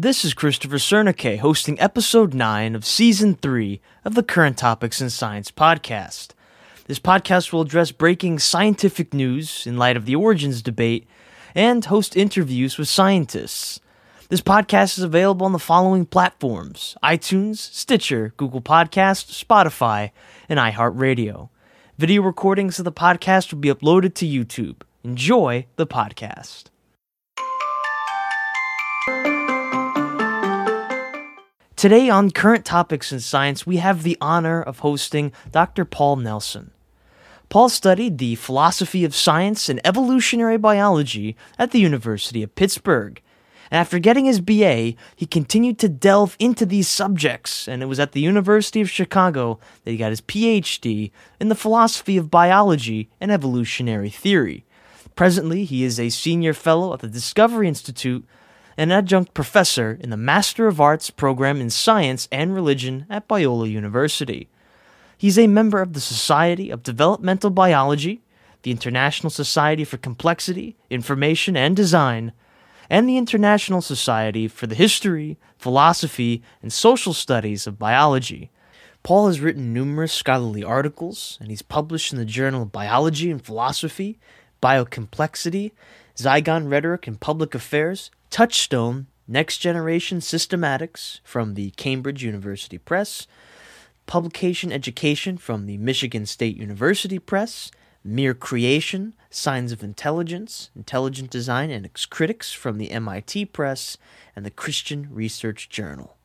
This is Christopher Sernaque hosting episode 9 of season 3 of the Current Topics in Science podcast. This podcast will address breaking scientific news in light of the origins debate and host interviews with scientists. This podcast is available on the following platforms iTunes, Stitcher, Google Podcast, Spotify, and iHeartRadio. Video recordings of the podcast will be uploaded to YouTube. Enjoy the podcast. Today on Current Topics in Science, we have the honor of hosting Dr. Paul Nelson. Paul studied the philosophy of science and evolutionary biology at the University of Pittsburgh. And after getting his BA, he continued to delve into these subjects, and it was at the University of Chicago that he got his PhD in the philosophy of biology and evolutionary theory. Presently, he is a senior fellow at the Discovery Institute an adjunct professor in the Master of Arts program in Science and Religion at Biola University. He's a member of the Society of Developmental Biology, the International Society for Complexity, Information, and Design, and the International Society for the History, Philosophy, and Social Studies of Biology. Paul has written numerous scholarly articles, and he's published in the Journal of Biology and Philosophy, Biocomplexity, Zygon Rhetoric and Public Affairs, Touchstone Next Generation Systematics from the Cambridge University Press, Publication Education from the Michigan State University Press, Mere Creation Signs of Intelligence, Intelligent Design and Its Critics from the MIT Press, and the Christian Research Journal.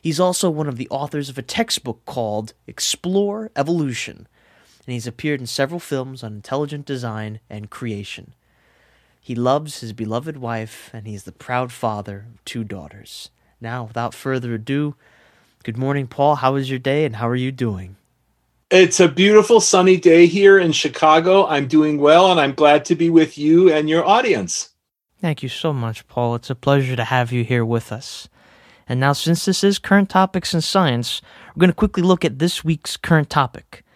He's also one of the authors of a textbook called Explore Evolution, and he's appeared in several films on intelligent design and creation. He loves his beloved wife, and he is the proud father of two daughters. Now, without further ado, good morning, Paul. How is your day, and how are you doing? It's a beautiful sunny day here in Chicago. I'm doing well, and I'm glad to be with you and your audience. Thank you so much, Paul. It's a pleasure to have you here with us. And now, since this is current topics in science, we're going to quickly look at this week's current topic.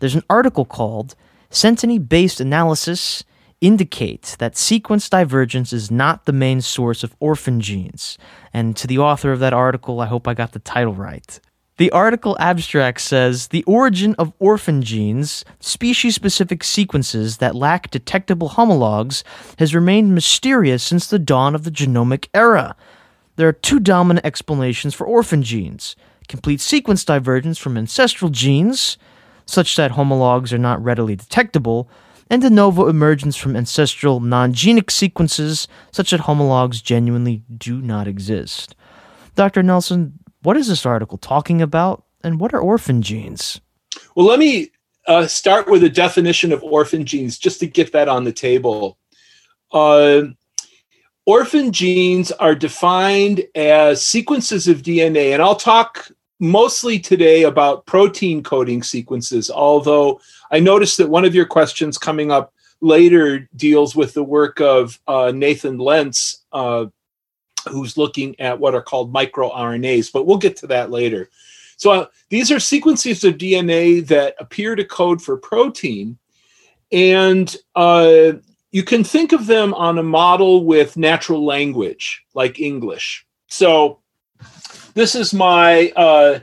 There's an article called Synteny Based Analysis indicates that sequence divergence is not the main source of orphan genes. And to the author of that article, I hope I got the title right. The article abstract says the origin of orphan genes, species specific sequences that lack detectable homologs, has remained mysterious since the dawn of the genomic era. There are two dominant explanations for orphan genes complete sequence divergence from ancestral genes, such that homologs are not readily detectable, and de novo emergence from ancestral non genic sequences such that homologs genuinely do not exist. Dr. Nelson, what is this article talking about, and what are orphan genes? Well, let me uh, start with a definition of orphan genes just to get that on the table. Uh, orphan genes are defined as sequences of DNA, and I'll talk mostly today about protein coding sequences, although I noticed that one of your questions coming up later deals with the work of uh, Nathan Lents, uh, who's looking at what are called microRNAs, but we'll get to that later. So uh, these are sequences of DNA that appear to code for protein, and uh, you can think of them on a model with natural language, like English. So this is my uh,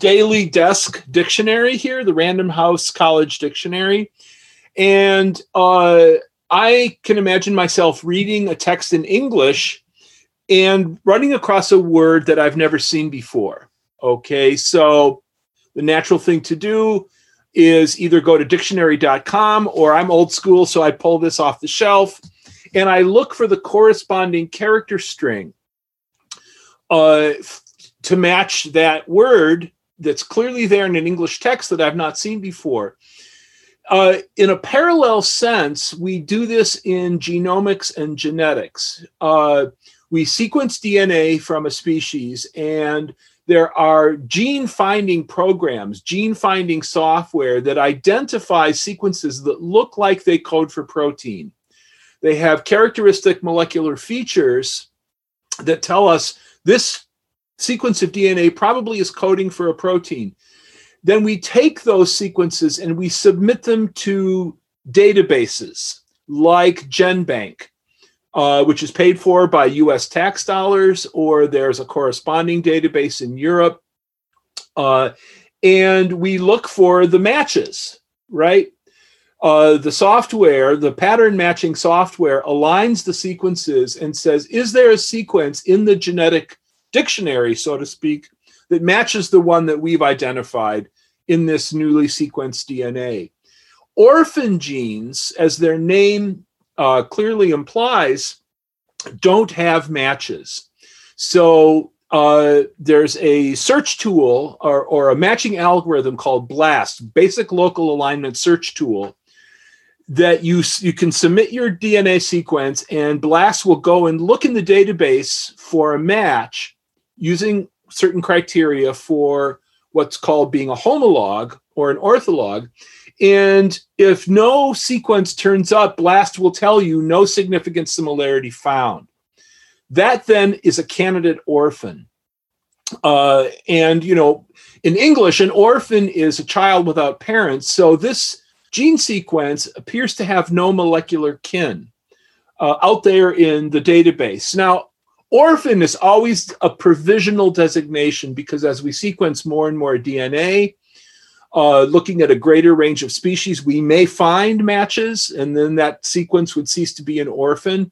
daily desk dictionary here, the Random House College Dictionary. And uh, I can imagine myself reading a text in English and running across a word that I've never seen before. Okay, so the natural thing to do is either go to dictionary.com or I'm old school, so I pull this off the shelf and I look for the corresponding character string uh, to match that word that's clearly there in an English text that I've not seen before. Uh, in a parallel sense, we do this in genomics and genetics. Uh, we sequence DNA from a species, and there are gene finding programs, gene finding software that identify sequences that look like they code for protein. They have characteristic molecular features that tell us this sequence of DNA probably is coding for a protein. Then we take those sequences and we submit them to databases like GenBank. uh, which is paid for by US tax dollars, or there's a corresponding database in Europe. Uh, and we look for the matches, right? Uh, the software, the pattern matching software, aligns the sequences and says, is there a sequence in the genetic dictionary, so to speak, that matches the one that we've identified in this newly sequenced DNA? Orphan genes, as their name uh, clearly implies, don't have matches. So uh, there's a search tool or, or a matching algorithm called BLAST, Basic Local Alignment Search Tool, that you you can submit your DNA sequence and BLAST will go and look in the database for a match using certain criteria for what's called being a homolog or an ortholog. And if no sequence turns up, BLAST will tell you no significant similarity found. That then is a candidate orphan. Uh, and, you know, in English, an orphan is a child without parents. So this gene sequence appears to have no molecular kin uh, out there in the database. Now, orphan is always a provisional designation because as we sequence more and more DNA, uh, looking at a greater range of species, we may find matches, and then that sequence would cease to be an orphan,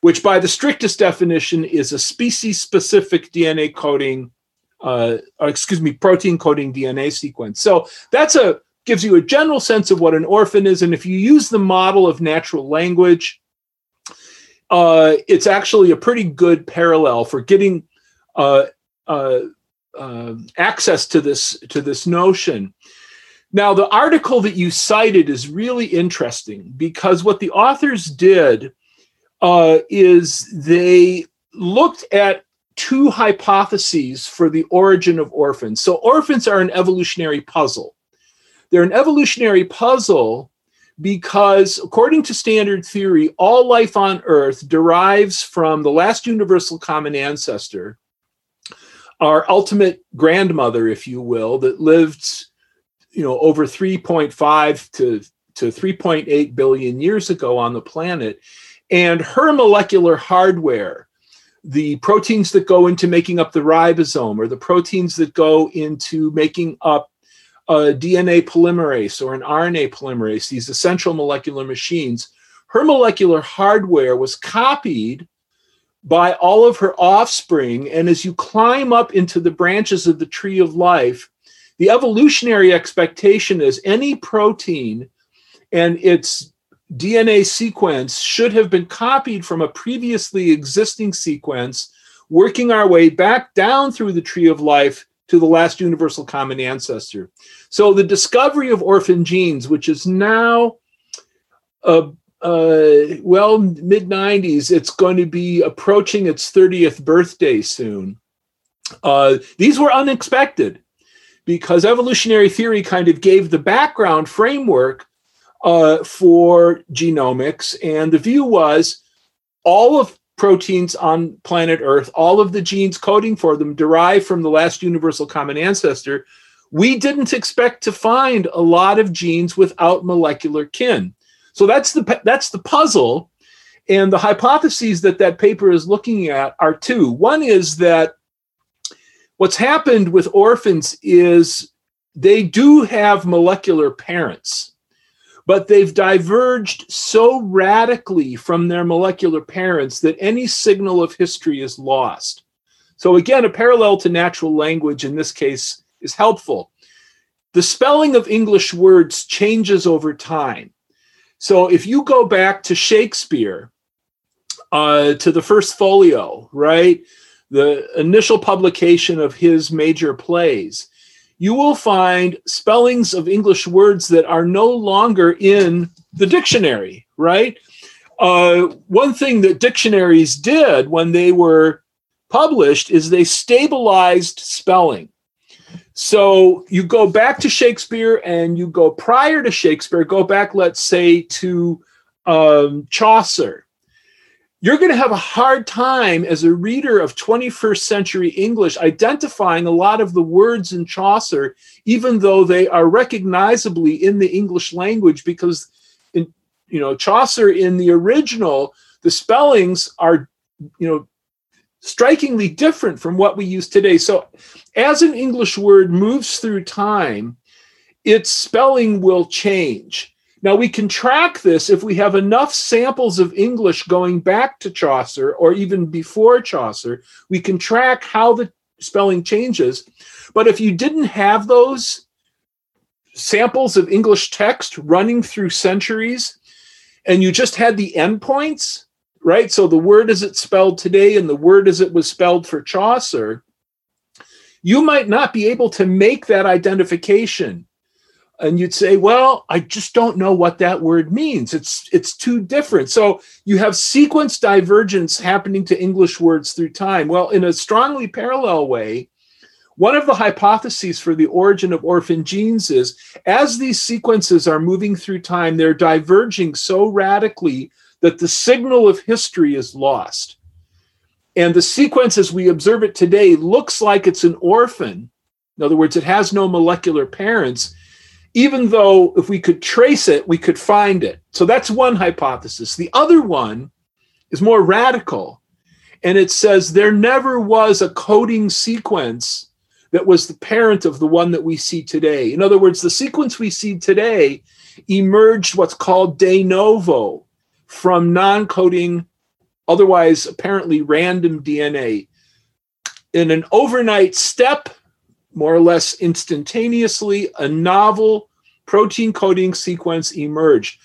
which by the strictest definition is a species specific DNA coding, uh, excuse me, protein coding DNA sequence. So that's a gives you a general sense of what an orphan is. And if you use the model of natural language, uh, it's actually a pretty good parallel for getting uh, uh, uh, access to this to this notion. Now, the article that you cited is really interesting because what the authors did uh, is they looked at two hypotheses for the origin of orphans. So, orphans are an evolutionary puzzle. They're an evolutionary puzzle because, according to standard theory, all life on Earth derives from the last universal common ancestor, our ultimate grandmother, if you will, that lived, you know, over 3.5 to to 3.8 billion years ago on the planet, and her molecular hardware the proteins that go into making up the ribosome or the proteins that go into making up a DNA polymerase or an RNA polymerase, these essential molecular machines, her molecular hardware was copied by all of her offspring. And as you climb up into the branches of the tree of life, the evolutionary expectation is any protein and its DNA sequence should have been copied from a previously existing sequence, working our way back down through the tree of life to the last universal common ancestor. So the discovery of orphan genes, which is now, uh, uh, well, mid 90s, it's going to be approaching its 30th birthday soon. Uh, these were unexpected because evolutionary theory kind of gave the background framework uh, for genomics. And the view was all of proteins on planet Earth, all of the genes coding for them derive from the last universal common ancestor. We didn't expect to find a lot of genes without molecular kin. So that's the that's the puzzle. And the hypotheses that that paper is looking at are two. One is that what's happened with orphans is they do have molecular parents but they've diverged so radically from their molecular parents that any signal of history is lost. So, again, a parallel to natural language in this case is helpful. The spelling of English words changes over time. So, if you go back to Shakespeare, uh, to the first folio, right? The initial publication of his major plays, you will find spellings of English words that are no longer in the dictionary, right? Uh, one thing that dictionaries did when they were published is they stabilized spelling. So you go back to Shakespeare and you go prior to Shakespeare, go back, let's say, to um, Chaucer you're going to have a hard time as a reader of 21st century English identifying a lot of the words in Chaucer, even though they are recognizably in the English language, because in you know Chaucer in the original, the spellings are, you know, strikingly different from what we use today. So, as an English word moves through time, its spelling will change. Now, we can track this if we have enough samples of English going back to Chaucer or even before Chaucer. We can track how the spelling changes. But if you didn't have those samples of English text running through centuries and you just had the endpoints, right? So the word as it's spelled today and the word as it was spelled for Chaucer, you might not be able to make that identification. And you'd say, well, I just don't know what that word means. It's it's too different. So you have sequence divergence happening to English words through time. Well, in a strongly parallel way, one of the hypotheses for the origin of orphan genes is as these sequences are moving through time, they're diverging so radically that the signal of history is lost. And the sequence as we observe it today looks like it's an orphan. In other words, it has no molecular parents, even though if we could trace it, we could find it. So that's one hypothesis. The other one is more radical. And it says there never was a coding sequence that was the parent of the one that we see today. In other words, the sequence we see today emerged what's called de novo from non coding, otherwise apparently random DNA. In an overnight step, more or less instantaneously, a novel protein coding sequence emerged.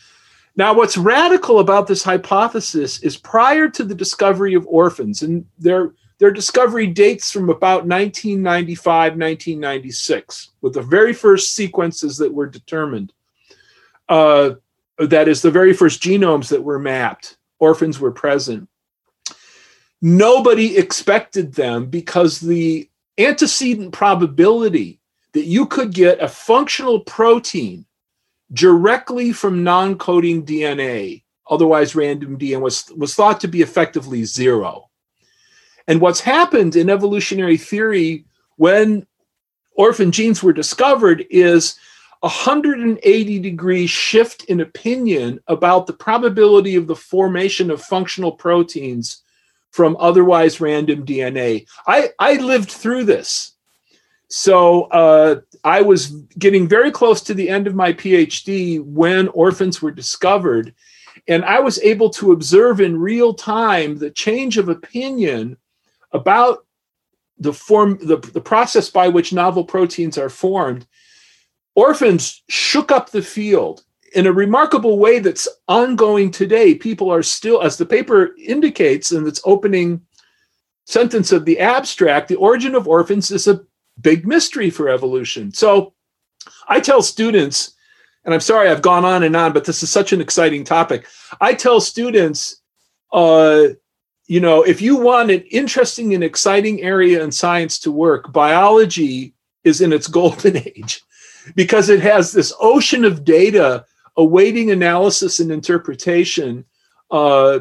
Now, what's radical about this hypothesis is prior to the discovery of orphans, and their, their discovery dates from about 1995, 1996, with the very first sequences that were determined. Uh, that is the very first genomes that were mapped, orphans were present. Nobody expected them because the antecedent probability that you could get a functional protein directly from non coding DNA, otherwise random DNA, was, was thought to be effectively zero. And what's happened in evolutionary theory when orphan genes were discovered is a 180 degree shift in opinion about the probability of the formation of functional proteins from otherwise random DNA. I, I lived through this. So uh, I was getting very close to the end of my PhD when orphans were discovered. And I was able to observe in real time the change of opinion about the form the, the process by which novel proteins are formed orphans shook up the field in a remarkable way that's ongoing today. People are still, as the paper indicates in its opening sentence of the abstract, the origin of orphans is a big mystery for evolution. So I tell students, and I'm sorry I've gone on and on, but this is such an exciting topic. I tell students, uh, you know, if you want an interesting and exciting area in science to work, biology is in its golden age because it has this ocean of data awaiting analysis and interpretation. Uh,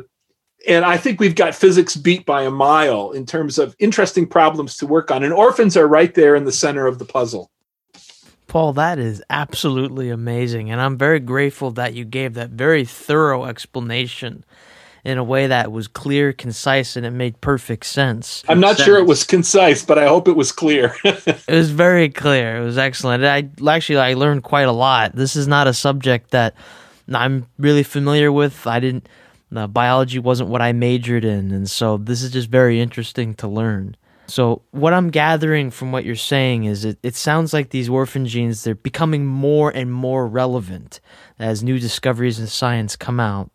and I think we've got physics beat by a mile in terms of interesting problems to work on. And orphans are right there in the center of the puzzle. Paul, that is absolutely amazing. And I'm very grateful that you gave that very thorough explanation in a way that was clear, concise, and it made perfect sense. I'm not sure it was concise, but I hope it was clear. it was very clear. It was excellent. I actually I learned quite a lot. This is not a subject that I'm really familiar with. I didn't uh, biology wasn't what I majored in, and so this is just very interesting to learn. So what I'm gathering from what you're saying is it, it sounds like these orphan genes they're becoming more and more relevant as new discoveries in science come out.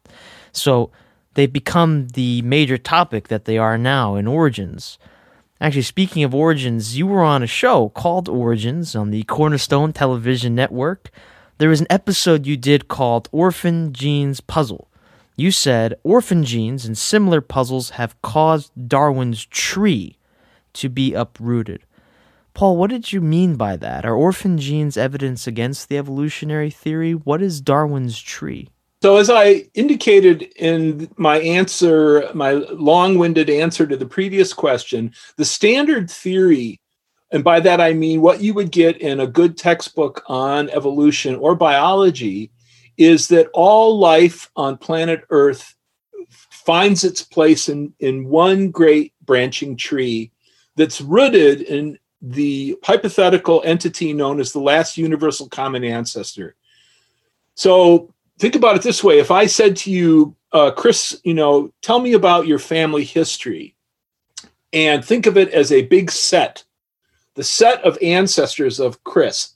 So they've become the major topic that they are now in Origins. Actually, speaking of Origins, you were on a show called Origins on the Cornerstone Television Network. There was an episode you did called Orphan Genes Puzzle. You said orphan genes and similar puzzles have caused Darwin's tree to be uprooted. Paul, what did you mean by that? Are orphan genes evidence against the evolutionary theory? What is Darwin's tree? So, as I indicated in my answer, my long winded answer to the previous question, the standard theory, and by that I mean what you would get in a good textbook on evolution or biology, is that all life on planet Earth finds its place in, in one great branching tree that's rooted in the hypothetical entity known as the last universal common ancestor. So think about it this way if I said to you, uh, Chris, you know, tell me about your family history, and think of it as a big set, the set of ancestors of Chris.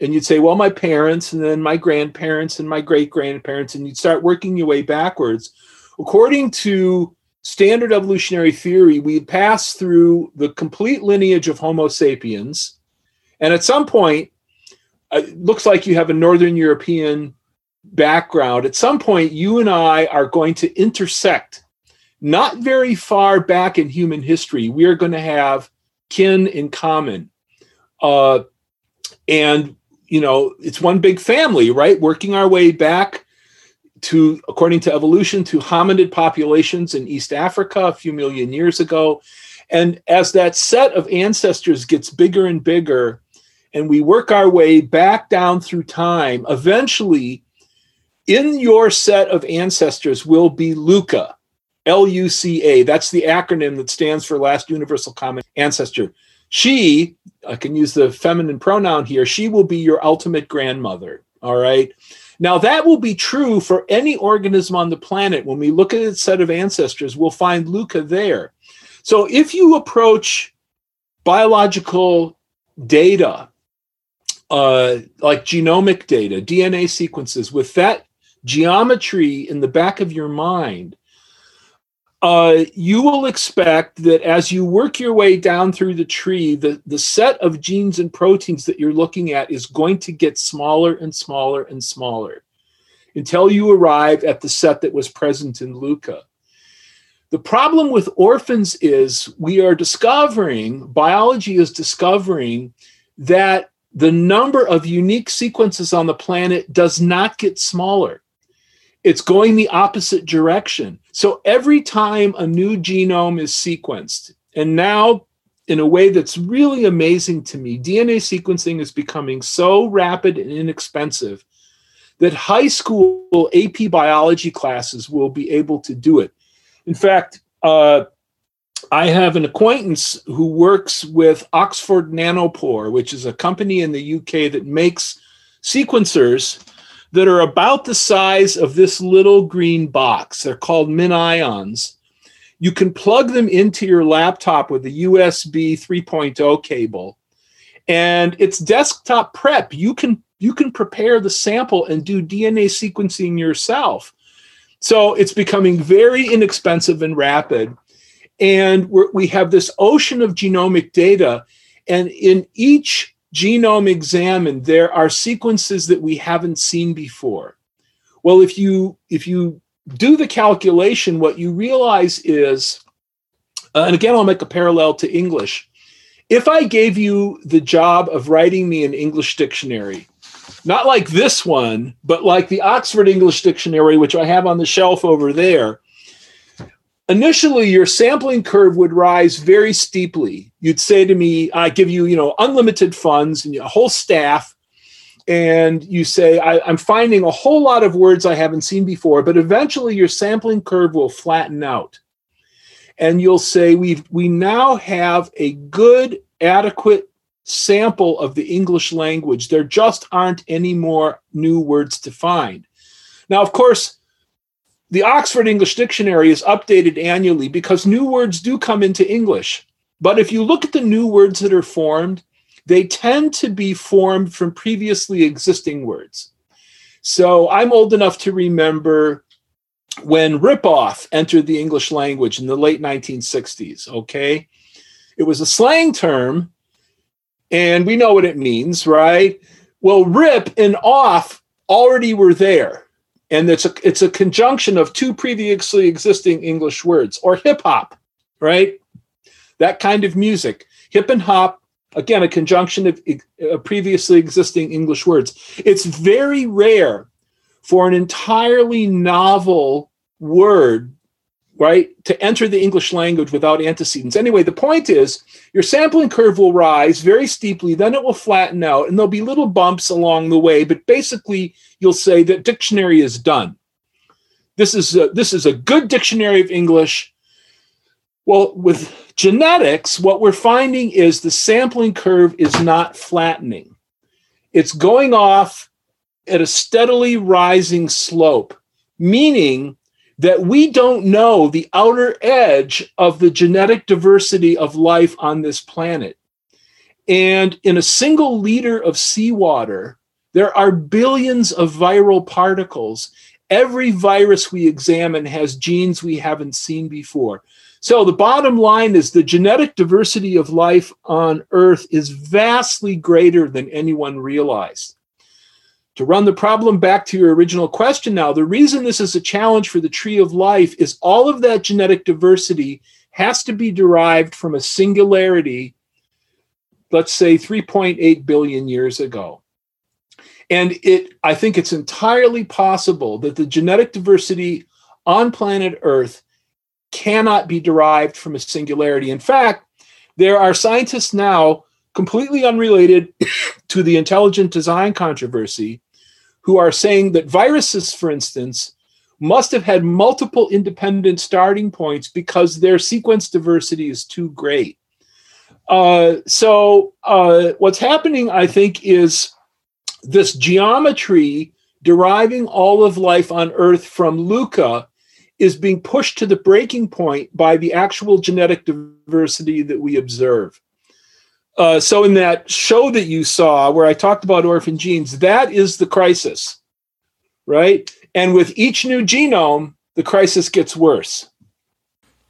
And you'd say, well, my parents, and then my grandparents, and my great grandparents, and you'd start working your way backwards. According to standard evolutionary theory, we pass through the complete lineage of Homo sapiens. And at some point, it looks like you have a Northern European background. At some point, you and I are going to intersect not very far back in human history. We are going to have kin in common. Uh, and, you know, it's one big family, right? Working our way back to, according to evolution, to hominid populations in East Africa a few million years ago. And as that set of ancestors gets bigger and bigger, and we work our way back down through time, eventually, in your set of ancestors will be Luca, L U C A. That's the acronym that stands for Last Universal Common Ancestor. She, I can use the feminine pronoun here, she will be your ultimate grandmother. All right. Now, that will be true for any organism on the planet. When we look at its set of ancestors, we'll find Luca there. So, if you approach biological data, uh, like genomic data, DNA sequences, with that geometry in the back of your mind, uh, you will expect that as you work your way down through the tree, the, the set of genes and proteins that you're looking at is going to get smaller and smaller and smaller until you arrive at the set that was present in Luca. The problem with orphans is we are discovering, biology is discovering that the number of unique sequences on the planet does not get smaller it's going the opposite direction. So every time a new genome is sequenced, and now in a way that's really amazing to me, DNA sequencing is becoming so rapid and inexpensive that high school AP biology classes will be able to do it. In fact, uh, I have an acquaintance who works with Oxford Nanopore, which is a company in the UK that makes sequencers that are about the size of this little green box. They're called MinIONs. You can plug them into your laptop with a USB 3.0 cable, and it's desktop prep. You can you can prepare the sample and do DNA sequencing yourself. So it's becoming very inexpensive and rapid. And we have this ocean of genomic data. And in each genome examined, there are sequences that we haven't seen before. Well, if you if you do the calculation, what you realize is, uh, and again, I'll make a parallel to English. If I gave you the job of writing me an English dictionary, not like this one, but like the Oxford English Dictionary, which I have on the shelf over there, initially your sampling curve would rise very steeply. You'd say to me, I give you, you know, unlimited funds and a whole staff. And you say, I, am finding a whole lot of words I haven't seen before, but eventually your sampling curve will flatten out. And you'll say, we we now have a good, adequate sample of the English language. There just aren't any more new words to find. Now, of course, the Oxford English Dictionary is updated annually because new words do come into English. But if you look at the new words that are formed, they tend to be formed from previously existing words. So I'm old enough to remember when ripoff entered the English language in the late 1960s, okay? It was a slang term, and we know what it means, right? Well, rip and off already were there and it's a it's a conjunction of two previously existing English words or hip hop, right? That kind of music, hip and hop. Again, a conjunction of uh, previously existing English words. It's very rare for an entirely novel word right, to enter the English language without antecedents. Anyway, the point is your sampling curve will rise very steeply, then it will flatten out, and there'll be little bumps along the way, but basically you'll say that dictionary is done. this is a, this is a good dictionary of English. Well, with genetics, what we're finding is the sampling curve is not flattening. It's going off at a steadily rising slope, meaning that we don't know the outer edge of the genetic diversity of life on this planet. And in a single liter of seawater, there are billions of viral particles. Every virus we examine has genes we haven't seen before. So the bottom line is the genetic diversity of life on Earth is vastly greater than anyone realized. To run the problem back to your original question now, the reason this is a challenge for the tree of life is all of that genetic diversity has to be derived from a singularity, let's say 3.8 billion years ago. And it I think it's entirely possible that the genetic diversity on planet Earth cannot be derived from a singularity. In fact, there are scientists now completely unrelated to the intelligent design controversy who are saying that viruses, for instance, must have had multiple independent starting points because their sequence diversity is too great. Uh, so, uh, what's happening, I think, is this geometry deriving all of life on Earth from LUCA is being pushed to the breaking point by the actual genetic diversity that we observe. Uh, so, in that show that you saw where I talked about orphan genes, that is the crisis, right? And with each new genome, the crisis gets worse.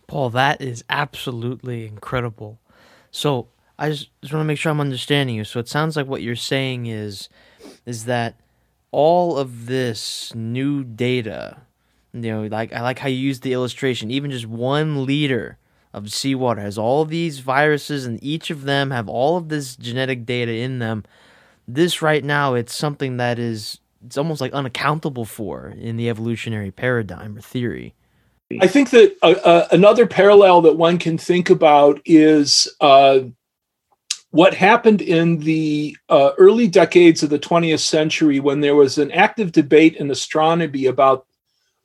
Paul, that is absolutely incredible. So, I just, just want to make sure I'm understanding you. So, it sounds like what you're saying is is that all of this new data you know, like I like how you use the illustration. Even just one liter of seawater has all these viruses, and each of them have all of this genetic data in them. This right now, it's something that is it's almost like unaccountable for in the evolutionary paradigm or theory. I think that uh, uh, another parallel that one can think about is uh, what happened in the uh, early decades of the 20th century when there was an active debate in astronomy about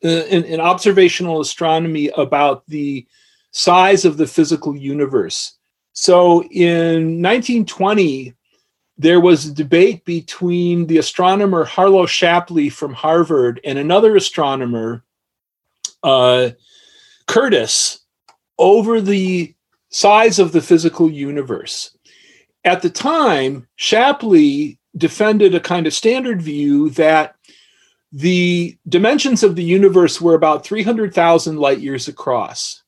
uh, in, in observational astronomy about the size of the physical universe. So in 1920, there was a debate between the astronomer Harlow Shapley from Harvard and another astronomer, uh, Curtis, over the size of the physical universe. At the time, Shapley defended a kind of standard view that the dimensions of the universe were about 300,000 light years across.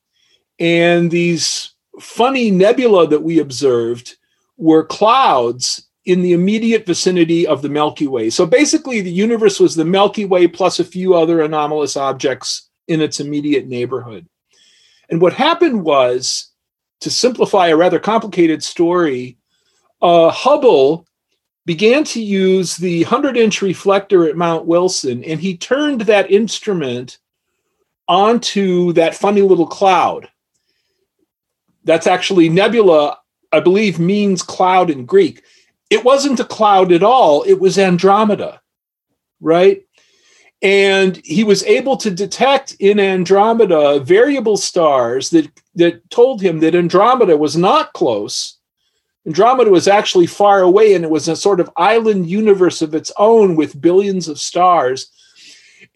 And these funny nebula that we observed were clouds in the immediate vicinity of the Milky Way. So basically, the universe was the Milky Way plus a few other anomalous objects in its immediate neighborhood. And what happened was, to simplify a rather complicated story, uh, Hubble began to use the 100 inch reflector at Mount Wilson, and he turned that instrument onto that funny little cloud. That's actually nebula, I believe, means cloud in Greek. It wasn't a cloud at all, it was Andromeda, right? And he was able to detect in Andromeda variable stars that, that told him that Andromeda was not close Andromeda was actually far away and it was a sort of island universe of its own with billions of stars.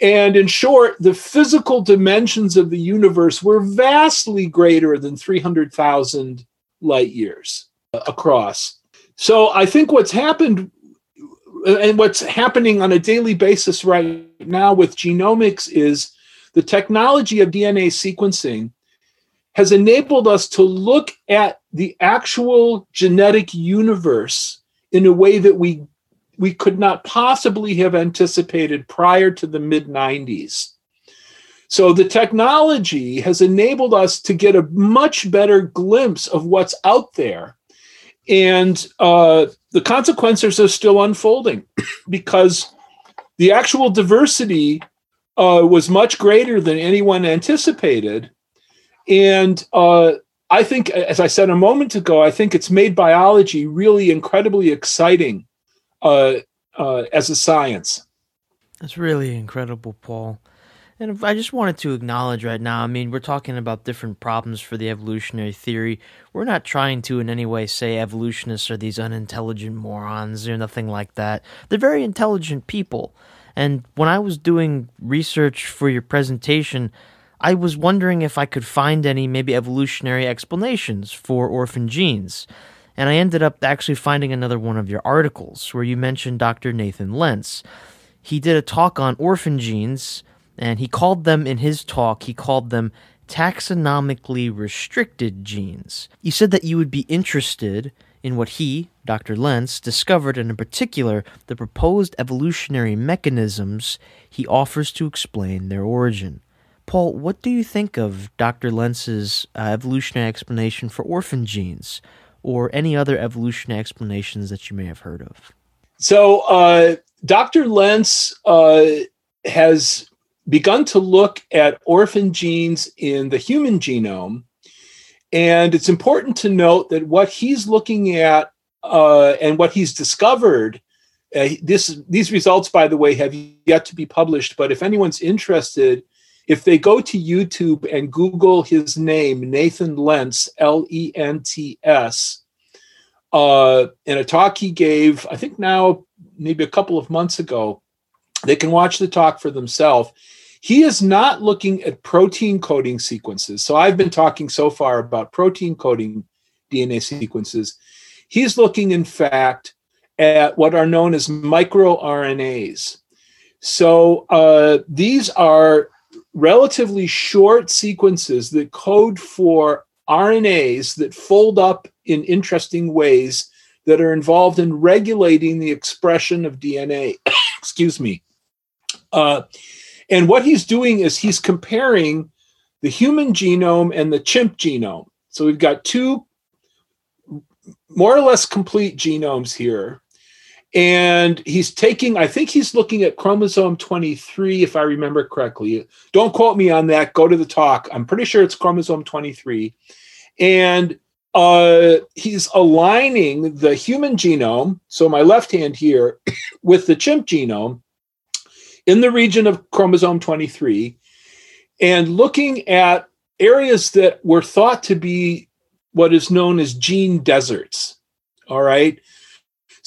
And in short, the physical dimensions of the universe were vastly greater than 300,000 light years uh, across. So I think what's happened uh, and what's happening on a daily basis right now with genomics is the technology of DNA sequencing has enabled us to look at the actual genetic universe in a way that we we could not possibly have anticipated prior to the mid 90s. So the technology has enabled us to get a much better glimpse of what's out there. And uh, the consequences are still unfolding because the actual diversity uh, was much greater than anyone anticipated. And uh, I think, as I said a moment ago, I think it's made biology really incredibly exciting uh, uh, as a science. That's really incredible, Paul. And I just wanted to acknowledge right now, I mean, we're talking about different problems for the evolutionary theory. We're not trying to in any way say evolutionists are these unintelligent morons or nothing like that. They're very intelligent people. And when I was doing research for your presentation, I was wondering if I could find any maybe evolutionary explanations for orphan genes. And I ended up actually finding another one of your articles where you mentioned Dr. Nathan Lents. He did a talk on orphan genes and he called them in his talk, he called them taxonomically restricted genes. You said that you would be interested in what he, Dr. Lents, discovered, and in particular, the proposed evolutionary mechanisms he offers to explain their origin. Paul, what do you think of Dr. Lents's uh, evolutionary explanation for orphan genes, or any other evolutionary explanations that you may have heard of? So, uh, Dr. Lents uh, has begun to look at orphan genes in the human genome. And it's important to note that what he's looking at uh, and what he's discovered, uh, this these results, by the way, have yet to be published. But if anyone's interested, if they go to YouTube and Google his name, Nathan Lents, L E N T S, uh, in a talk he gave, I think now maybe a couple of months ago, they can watch the talk for themselves. He is not looking at protein coding sequences. So I've been talking so far about protein coding DNA sequences. He's looking, in fact, at what are known as microRNAs. So uh, these are relatively short sequences that code for RNAs that fold up in interesting ways that are involved in regulating the expression of DNA. Excuse me. Uh, and what he's doing is he's comparing the human genome and the chimp genome. So we've got two more or less complete genomes here. And he's taking, I think he's looking at chromosome 23, if I remember correctly. Don't quote me on that. Go to the talk. I'm pretty sure it's chromosome 23. And uh, he's aligning the human genome, so my left hand here, with the chimp genome in the region of chromosome 23 and looking at areas that were thought to be what is known as gene deserts. All right.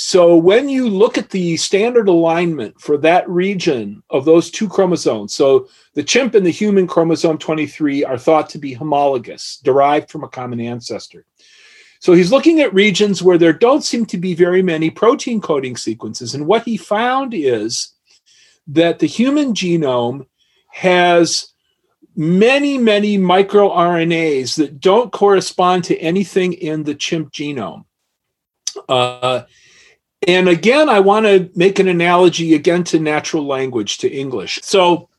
So when you look at the standard alignment for that region of those two chromosomes, so the chimp and the human chromosome 23 are thought to be homologous, derived from a common ancestor. So he's looking at regions where there don't seem to be very many protein coding sequences. And what he found is that the human genome has many, many microRNAs that don't correspond to anything in the chimp genome. Uh, and again, I want to make an analogy again to natural language, to English. So,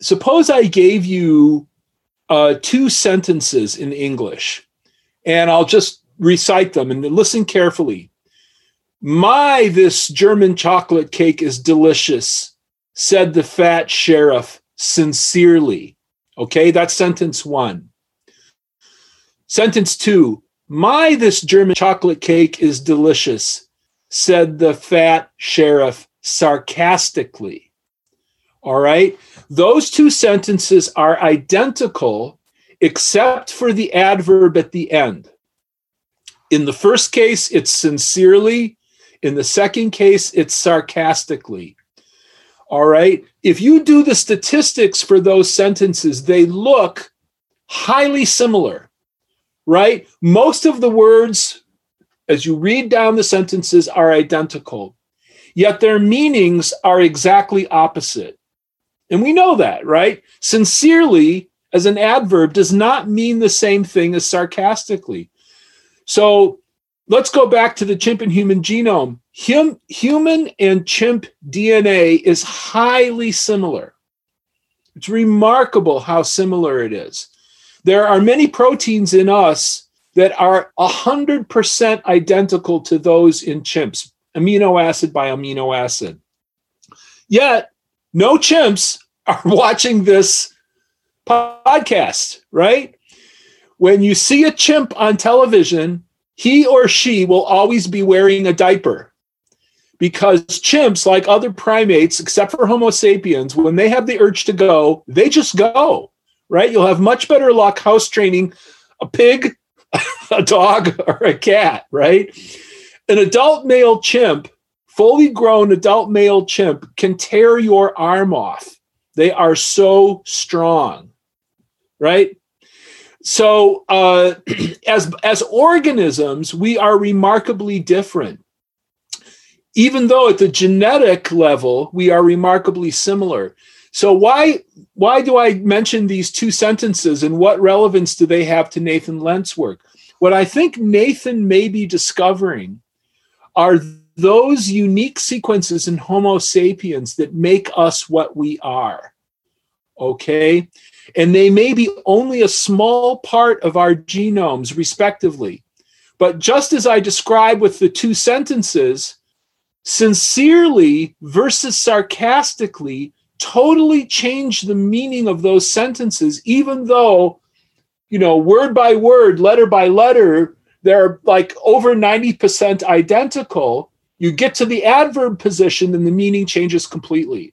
suppose I gave you uh, two sentences in English, and I'll just recite them and listen carefully. My, this German chocolate cake is delicious, said the fat sheriff sincerely. Okay, that's sentence one. Sentence two My, this German chocolate cake is delicious, said the fat sheriff sarcastically. All right, those two sentences are identical except for the adverb at the end. In the first case, it's sincerely. In the second case, it's sarcastically. All right. If you do the statistics for those sentences, they look highly similar, right? Most of the words, as you read down the sentences, are identical, yet their meanings are exactly opposite. And we know that, right? Sincerely, as an adverb, does not mean the same thing as sarcastically. So let's go back to the chimp and human genome. Hum, human and chimp DNA is highly similar. It's remarkable how similar it is. There are many proteins in us that are 100% identical to those in chimps, amino acid by amino acid. Yet, no chimps are watching this podcast, right? When you see a chimp on television, he or she will always be wearing a diaper because chimps, like other primates, except for Homo sapiens, when they have the urge to go, they just go, right? You'll have much better luck house training a pig, a dog, or a cat, right? An adult male chimp, fully grown adult male chimp, can tear your arm off. They are so strong, right? So, uh, as as organisms, we are remarkably different even though at the genetic level we are remarkably similar. So why why do I mention these two sentences and what relevance do they have to Nathan Lents's work? What I think Nathan may be discovering are those unique sequences in Homo sapiens that make us what we are. Okay? And they may be only a small part of our genomes, respectively. But just as I described with the two sentences, sincerely versus sarcastically totally change the meaning of those sentences, even though, you know, word by word, letter by letter, they're like over 90% identical. You get to the adverb position and the meaning changes completely.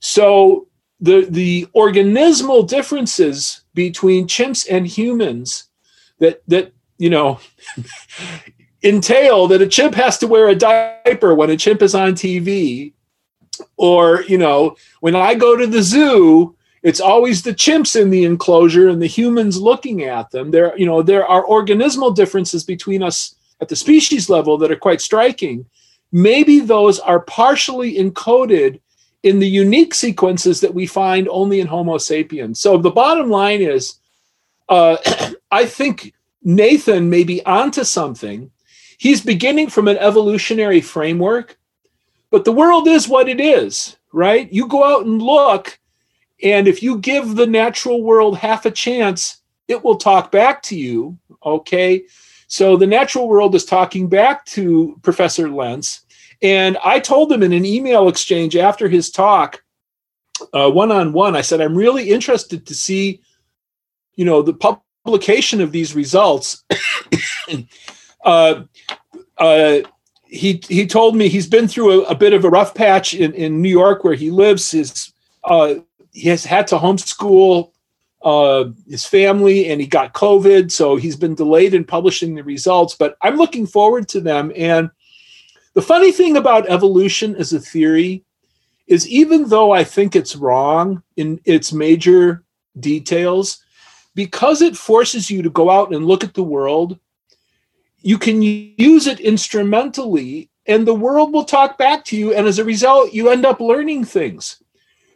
So the, the organismal differences between chimps and humans that, that, you know, entail that a chimp has to wear a diaper when a chimp is on TV. Or, you know, when I go to the zoo, it's always the chimps in the enclosure and the humans looking at them. There, you know, there are organismal differences between us at the species level that are quite striking. Maybe those are partially encoded in the unique sequences that we find only in Homo sapiens. So the bottom line is, uh, I think Nathan may be onto something he's beginning from an evolutionary framework, but the world is what it is, right? You go out and look, and if you give the natural world half a chance, it will talk back to you, okay? So the natural world is talking back to Professor Lents. And I told him in an email exchange after his talk, one on one, I said, I'm really interested to see, you know, the publication of these results. uh, uh, he he told me he's been through a, a, bit of a rough patch in, in New York where he lives. His uh, he has had to homeschool uh, his family, and he got COVID, so he's been delayed in publishing the results. But I'm looking forward to them. And the funny thing about evolution as a theory is, even though I think it's wrong in its major details, because it forces you to go out and look at the world you can use it instrumentally and the world will talk back to you and as a result you end up learning things.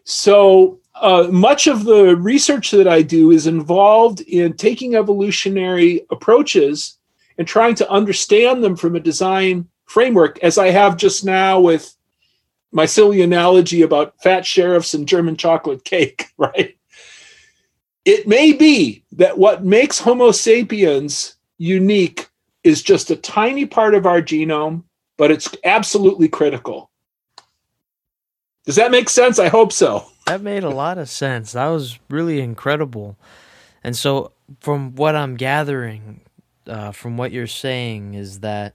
So uh, much of the research that i do is involved in taking evolutionary approaches and trying to understand them from a design framework as i have just now with my silly analogy about fat sheriffs and german chocolate cake right? It may be that what makes homo sapiens unique is just a tiny part of our genome, but it's absolutely critical. Does that make sense? I hope so. That made a lot of sense. That was really incredible. And so, from what I'm gathering, uh, from what you're saying, is that,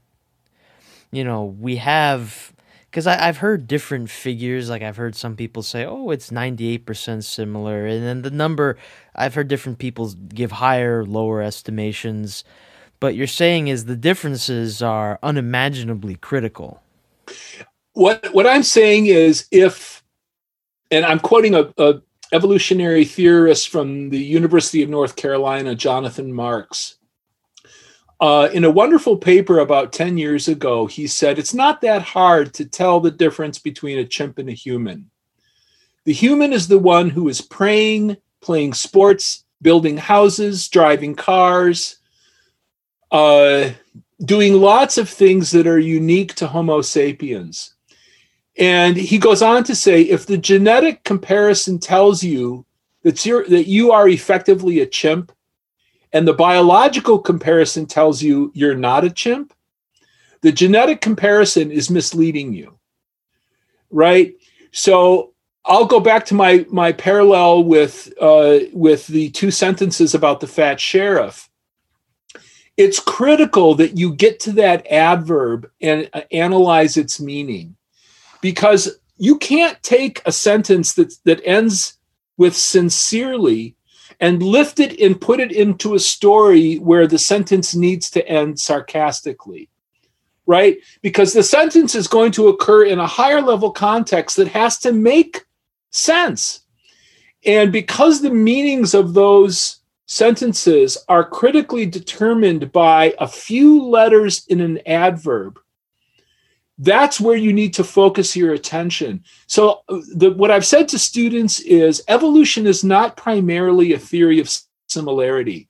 you know, we have, because I've heard different figures. Like, I've heard some people say, oh, it's 98% similar. And then the number, I've heard different people give higher, lower estimations but you're saying is the differences are unimaginably critical. What what I'm saying is if, and I'm quoting a, a evolutionary theorist from the University of North Carolina, Jonathan Marks. Uh, in a wonderful paper about 10 years ago, he said it's not that hard to tell the difference between a chimp and a human. The human is the one who is praying, playing sports, building houses, driving cars, uh, doing lots of things that are unique to Homo sapiens. And he goes on to say if the genetic comparison tells you that, you're, that you are effectively a chimp, and the biological comparison tells you you're not a chimp, the genetic comparison is misleading you. Right? So I'll go back to my my parallel with uh, with the two sentences about the fat sheriff it's critical that you get to that adverb and uh, analyze its meaning. Because you can't take a sentence that, that ends with sincerely and lift it and put it into a story where the sentence needs to end sarcastically right? Because the sentence is going to occur in a higher level context that has to make sense. And because the meanings of those sentences are critically determined by a few letters in an adverb that's where you need to focus your attention. So, uh, the, what I've said to students is evolution is not primarily a theory of similarity.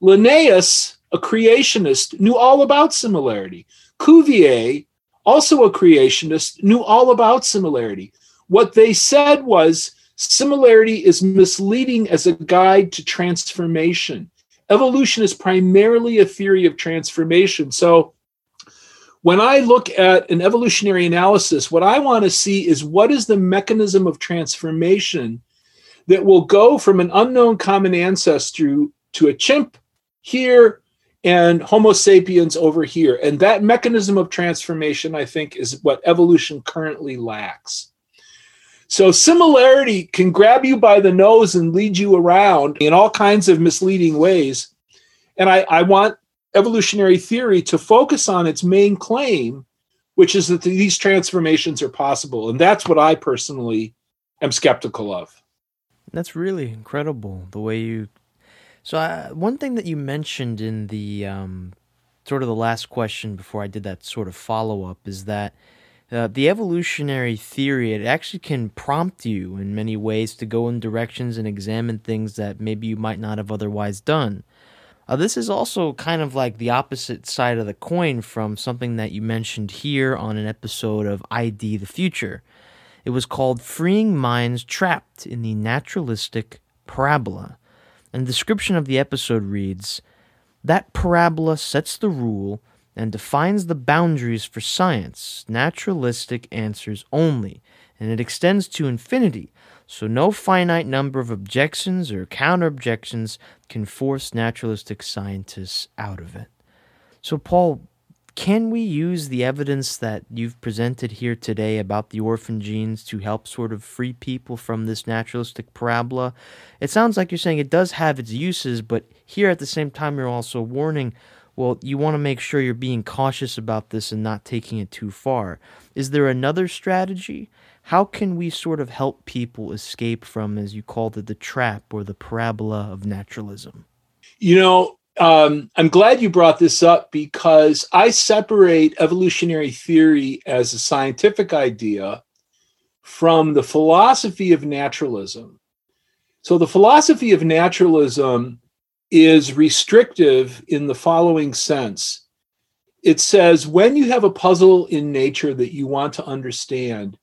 Linnaeus, a creationist, knew all about similarity. Cuvier, also a creationist, knew all about similarity. What they said was similarity is misleading as a guide to transformation. Evolution is primarily a theory of transformation. So, when I look at an evolutionary analysis, what I want to see is what is the mechanism of transformation that will go from an unknown common ancestor to a chimp here and Homo sapiens over here. And that mechanism of transformation, I think, is what evolution currently lacks. So, similarity can grab you by the nose and lead you around in all kinds of misleading ways. And I, I want evolutionary theory to focus on its main claim, which is that these transformations are possible. And that's what I personally am skeptical of. That's really incredible the way you. So, uh, one thing that you mentioned in the um, sort of the last question before I did that sort of follow up is that uh, the evolutionary theory it actually can prompt you in many ways to go in directions and examine things that maybe you might not have otherwise done. Uh, this is also kind of like the opposite side of the coin from something that you mentioned here on an episode of ID the Future. It was called Freeing Minds Trapped in the Naturalistic Parabola. And the description of the episode reads That parabola sets the rule and defines the boundaries for science, naturalistic answers only, and it extends to infinity so no finite number of objections or counter objections can force naturalistic scientists out of it. So, Paul, can we use the evidence that you've presented here today about the orphan genes to help sort of free people from this naturalistic parabola? It sounds like you're saying it does have its uses, but here at the same time, you're also warning well, you want to make sure you're being cautious about this and not taking it too far. Is there another strategy? how can we sort of help people escape from, as you called it, the trap or the parabola of naturalism? You know, um, I'm glad you brought this up because I separate evolutionary theory as a scientific idea from the philosophy of naturalism. So, the philosophy of naturalism is restrictive in the following sense. It says when you have a puzzle in nature that you want to understand,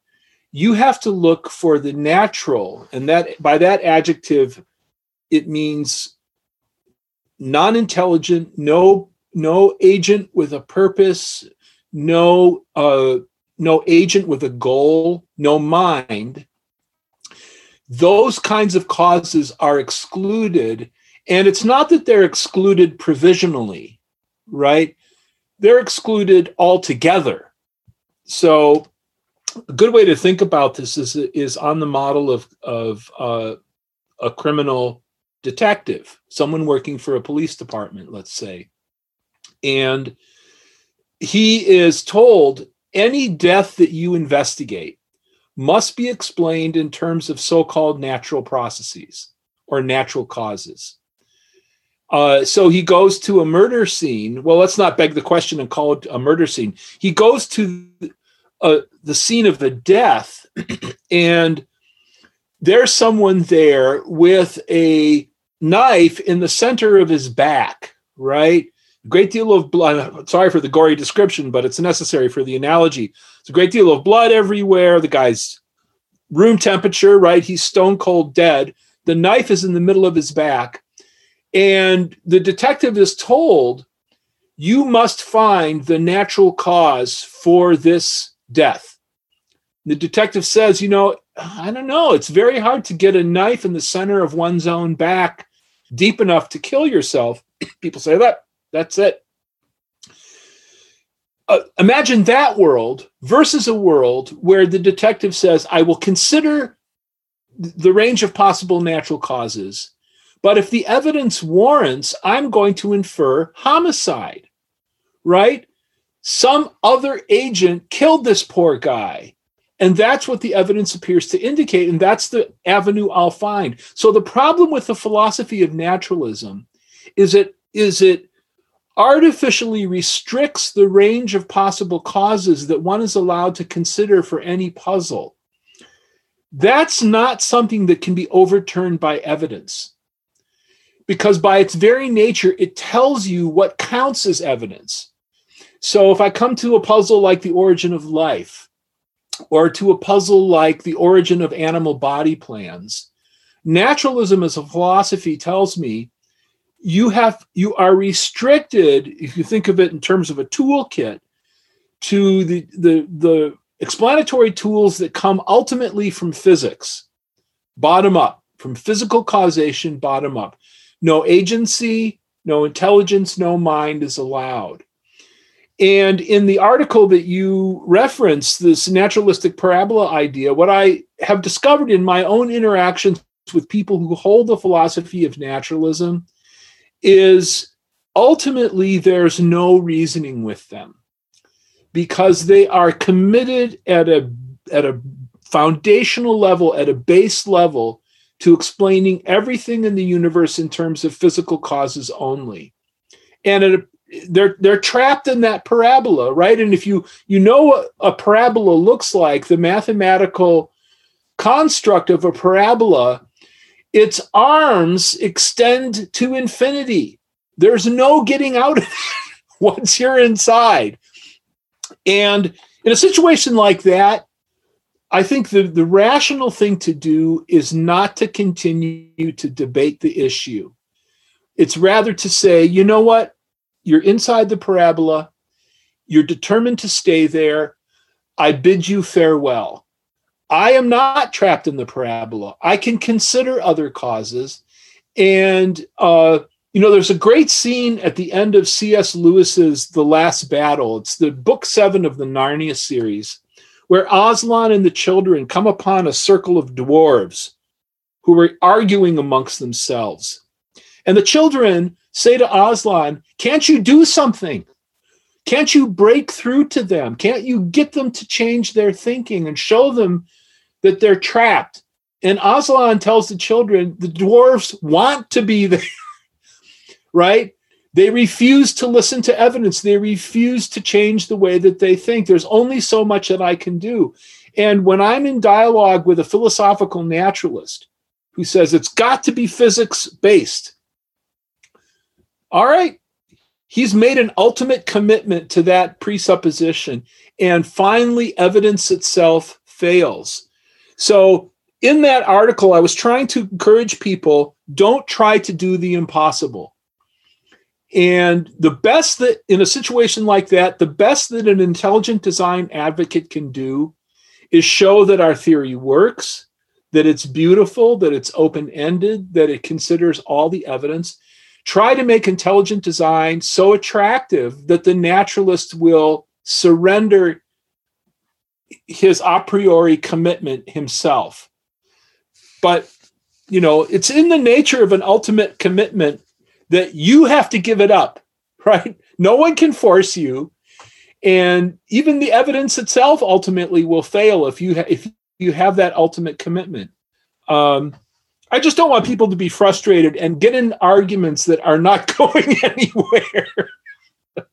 you have to look for the natural and that by that adjective it means non-intelligent no no agent with a purpose no uh no agent with a goal no mind. Those kinds of causes are excluded and it's not that they're excluded provisionally right? They're excluded altogether. So a good way to think about this is is on the model of of uh, a criminal detective, someone working for a police department, let's say, and he is told any death that you investigate must be explained in terms of so-called natural processes or natural causes. Uh, so he goes to a murder scene. Well, let's not beg the question and call it a murder scene. He goes to uh, the scene of the death, and there's someone there with a knife in the center of his back, right? A great deal of blood. Sorry for the gory description, but it's necessary for the analogy. It's a great deal of blood everywhere. The guy's room temperature, right? He's stone cold dead. The knife is in the middle of his back. And the detective is told, you must find the natural cause for this death. The detective says, You know, I don't know. It's very hard to get a knife in the center of one's own back deep enough to kill yourself. People say that That's it. Uh, imagine that world versus a world where the detective says, I will consider the range of possible natural causes, but if the evidence warrants, I'm going to infer homicide, right? Some other agent killed this poor guy. And that's what the evidence appears to indicate. And that's the avenue I'll find. So the problem with the philosophy of naturalism is it is it artificially restricts the range of possible causes that one is allowed to consider for any puzzle. That's not something that can be overturned by evidence. Because by its very nature, it tells you what counts as evidence. So if I come to a puzzle like the origin of life, or to a puzzle like the origin of animal body plans, naturalism as a philosophy tells me you have you are restricted if you think of it in terms of a toolkit to the the the explanatory tools that come ultimately from physics bottom up from physical causation bottom up no agency no intelligence no mind is allowed. And in the article that you reference, this naturalistic parabola idea, what I have discovered in my own interactions with people who hold the philosophy of naturalism is ultimately there's no reasoning with them because they are committed at a at a foundational level at a base level to explaining everything in the universe in terms of physical causes only. And a they're they're trapped in that parabola right? And if you you know what a parabola looks like the mathematical construct of a parabola its arms extend to infinity. There's no getting out of it once you're inside. And in a situation like that i think the, the rational thing to do is not to continue to debate the issue it's rather to say you know what you're inside the parabola. You're determined to stay there. I bid you farewell. I am not trapped in the parabola. I can consider other causes. And, uh, you know, there's a great scene at the end of C.S. Lewis's The Last Battle. It's the book seven of the Narnia series, where Aslan and the children come upon a circle of dwarves who are arguing amongst themselves. And the children say to Aslan, Can't you do something? Can't you break through to them? Can't you get them to change their thinking and show them that they're trapped? And Aslan tells the children, the dwarves want to be there, right? They refuse to listen to evidence. They refuse to change the way that they think. There's only so much that I can do. And when I'm in dialogue with a philosophical naturalist who says it's got to be physics based, all right, he's made an ultimate commitment to that presupposition, and finally, evidence itself fails. So, in that article, I was trying to encourage people don't try to do the impossible. And the best that, in a situation like that, the best that an intelligent design advocate can do is show that our theory works, that it's beautiful, that it's open ended, that it considers all the evidence, try to make intelligent design so attractive that the naturalist will surrender his a priori commitment himself. But, you know, it's in the nature of an ultimate commitment that you have to give it up, right? No one can force you. And even the evidence itself ultimately will fail if you ha- if you have that ultimate commitment. Um, I just don't want people to be frustrated and get in arguments that are not going anywhere.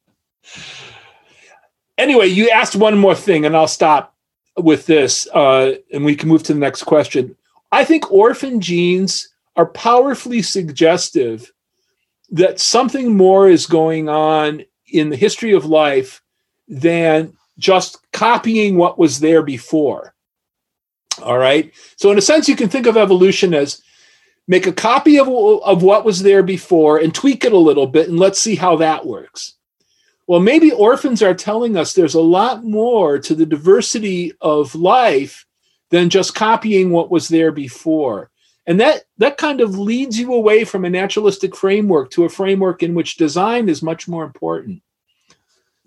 anyway, you asked one more thing, and I'll stop with this, uh, and we can move to the next question. I think orphan genes are powerfully suggestive that something more is going on in the history of life than just copying what was there before. All right. So, in a sense, you can think of evolution as make a copy of, of what was there before and tweak it a little bit and let's see how that works. Well, maybe orphans are telling us there's a lot more to the diversity of life than just copying what was there before. And that, that kind of leads you away from a naturalistic framework to a framework in which design is much more important.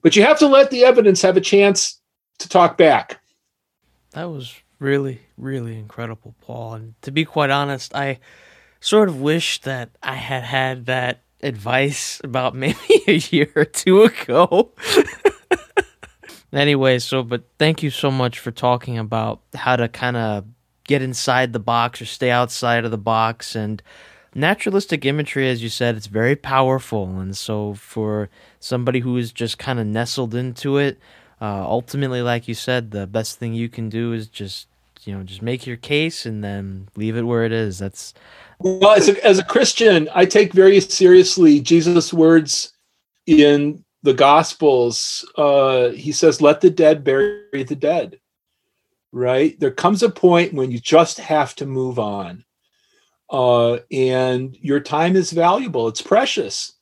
But you have to let the evidence have a chance to talk back. That was really, really incredible, Paul. And to be quite honest, I sort of wish that I had had that advice about maybe a year or two ago. anyway, so, but thank you so much for talking about how to kind of get inside the box or stay outside of the box. And naturalistic imagery, as you said, it's very powerful. And so for somebody who is just kind of nestled into it, uh, ultimately, like you said, the best thing you can do is just you know just make your case and then leave it where it is. That's well, as a, as a Christian, I take very seriously Jesus' words in the Gospels. Uh, he says, "Let the dead bury the dead." Right? There comes a point when you just have to move on, uh, and your time is valuable. It's precious.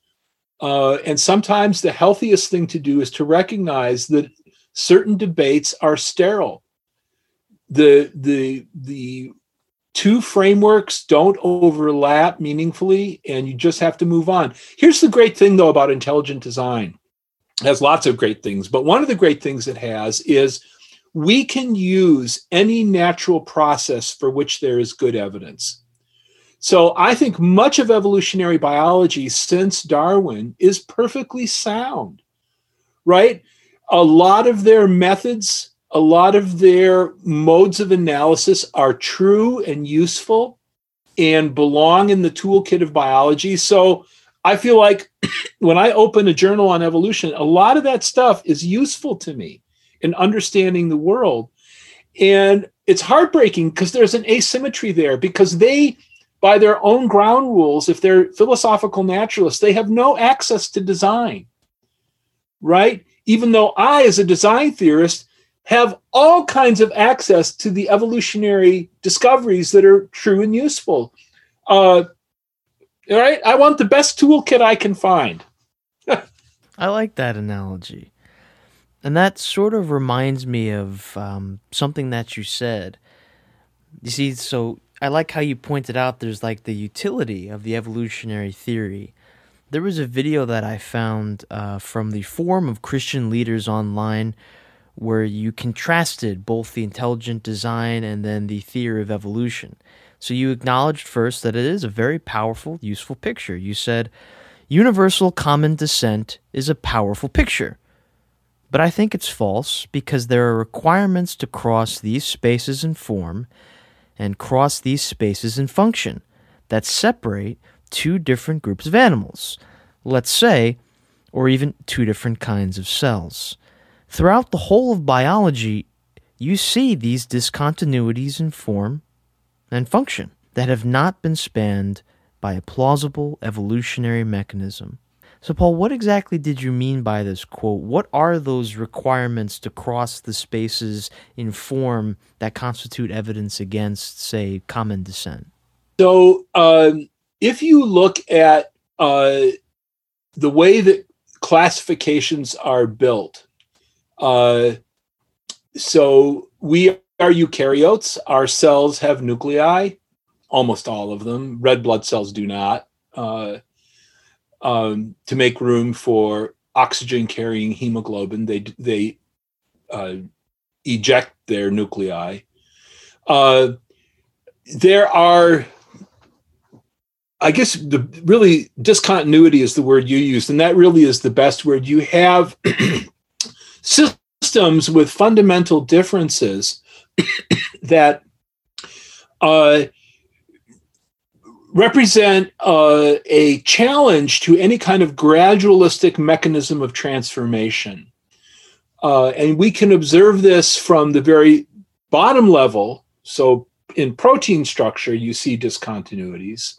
Uh, and sometimes the healthiest thing to do is to recognize that certain debates are sterile. The the the two frameworks don't overlap meaningfully and you just have to move on. Here's the great thing though about intelligent design. It has lots of great things, but one of the great things it has is we can use any natural process for which there is good evidence. So I think much of evolutionary biology since Darwin is perfectly sound, right? a lot of their methods, a lot of their modes of analysis are true and useful and belong in the toolkit of biology. So I feel like when I open a journal on evolution, a lot of that stuff is useful to me in understanding the world. And it's heartbreaking because there's an asymmetry there because they, by their own ground rules, if they're philosophical naturalists, they have no access to design, right? even though I, as a design theorist, have all kinds of access to the evolutionary discoveries that are true and useful. Uh, all right, I want the best toolkit I can find. I like that analogy. And that sort of reminds me of um, something that you said. You see, so I like how you pointed out there's like the utility of the evolutionary theory there was a video that I found uh, from the Forum of Christian Leaders Online where you contrasted both the intelligent design and then the theory of evolution. So you acknowledged first that it is a very powerful, useful picture. You said, Universal common descent is a powerful picture. But I think it's false because there are requirements to cross these spaces in form and cross these spaces in function that separate two different groups of animals, let's say, or even two different kinds of cells. Throughout the whole of biology, you see these discontinuities in form and function that have not been spanned by a plausible evolutionary mechanism. So, Paul, what exactly did you mean by this quote? What are those requirements to cross the spaces in form that constitute evidence against, say, common descent? So, um, if you look at uh, the way that classifications are built, uh, so we are eukaryotes. Our cells have nuclei, almost all of them. Red blood cells do not. Uh, um, to make room for oxygen carrying hemoglobin, they they uh, eject their nuclei. Uh, there are I guess the really discontinuity is the word you used, and that really is the best word. You have systems with fundamental differences that uh, represent uh, a challenge to any kind of gradualistic mechanism of transformation. Uh, and we can observe this from the very bottom level. So, in protein structure, you see discontinuities.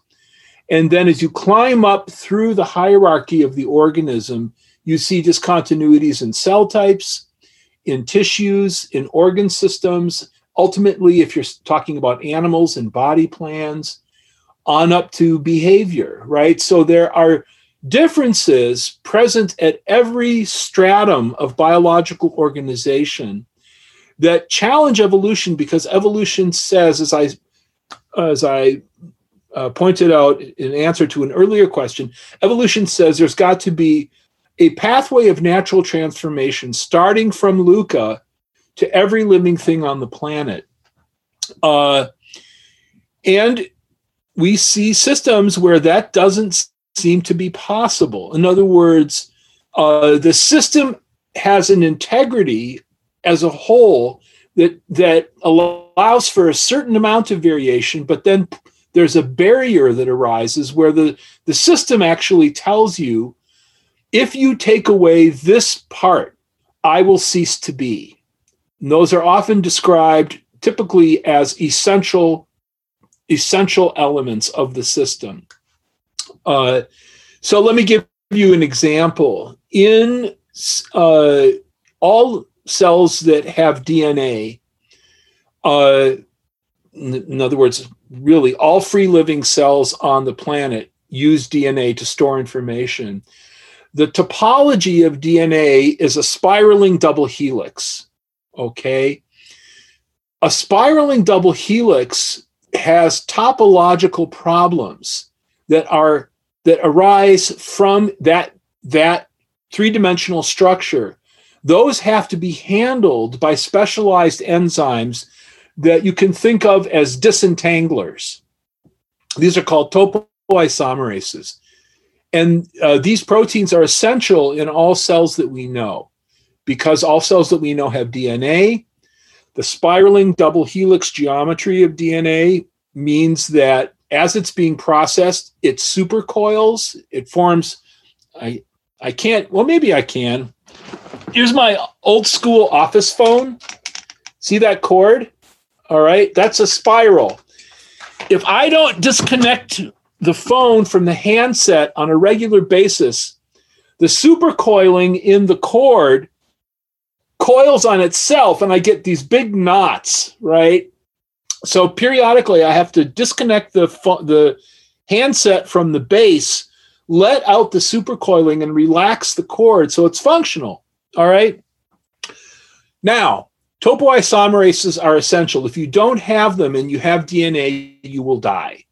And then as you climb up through the hierarchy of the organism, you see discontinuities in cell types, in tissues, in organ systems. Ultimately, if you're talking about animals and body plans, on up to behavior, right? So there are differences present at every stratum of biological organization that challenge evolution because evolution says, as I as I uh, pointed out in answer to an earlier question, evolution says there's got to be a pathway of natural transformation starting from LUCA to every living thing on the planet. Uh, and we see systems where that doesn't seem to be possible. In other words, uh, the system has an integrity as a whole that that allows for a certain amount of variation, but then there's a barrier that arises where the, the system actually tells you if you take away this part, I will cease to be. And those are often described typically as essential essential elements of the system. Uh, so let me give you an example. In uh, all cells that have DNA, uh, in other words, really all free living cells on the planet use DNA to store information. The topology of DNA is a spiraling double helix. Okay. A spiraling double helix has topological problems that are that arise from that that three-dimensional structure those have to be handled by specialized enzymes that you can think of as disentanglers. These are called topoisomerases. And uh, these proteins are essential in all cells that we know because all cells that we know have DNA. The spiraling double helix geometry of DNA means that as it's being processed, it supercoils, it forms. I, I can't, well, maybe I can. Here's my old school office phone. See that cord? All right, that's a spiral. If I don't disconnect the phone from the handset on a regular basis, the supercoiling in the cord coils on itself and I get these big knots, right? So periodically I have to disconnect the the handset from the base, let out the supercoiling and relax the cord so it's functional. All right? Now, Topoisomerases are essential. If you don't have them and you have DNA, you will die.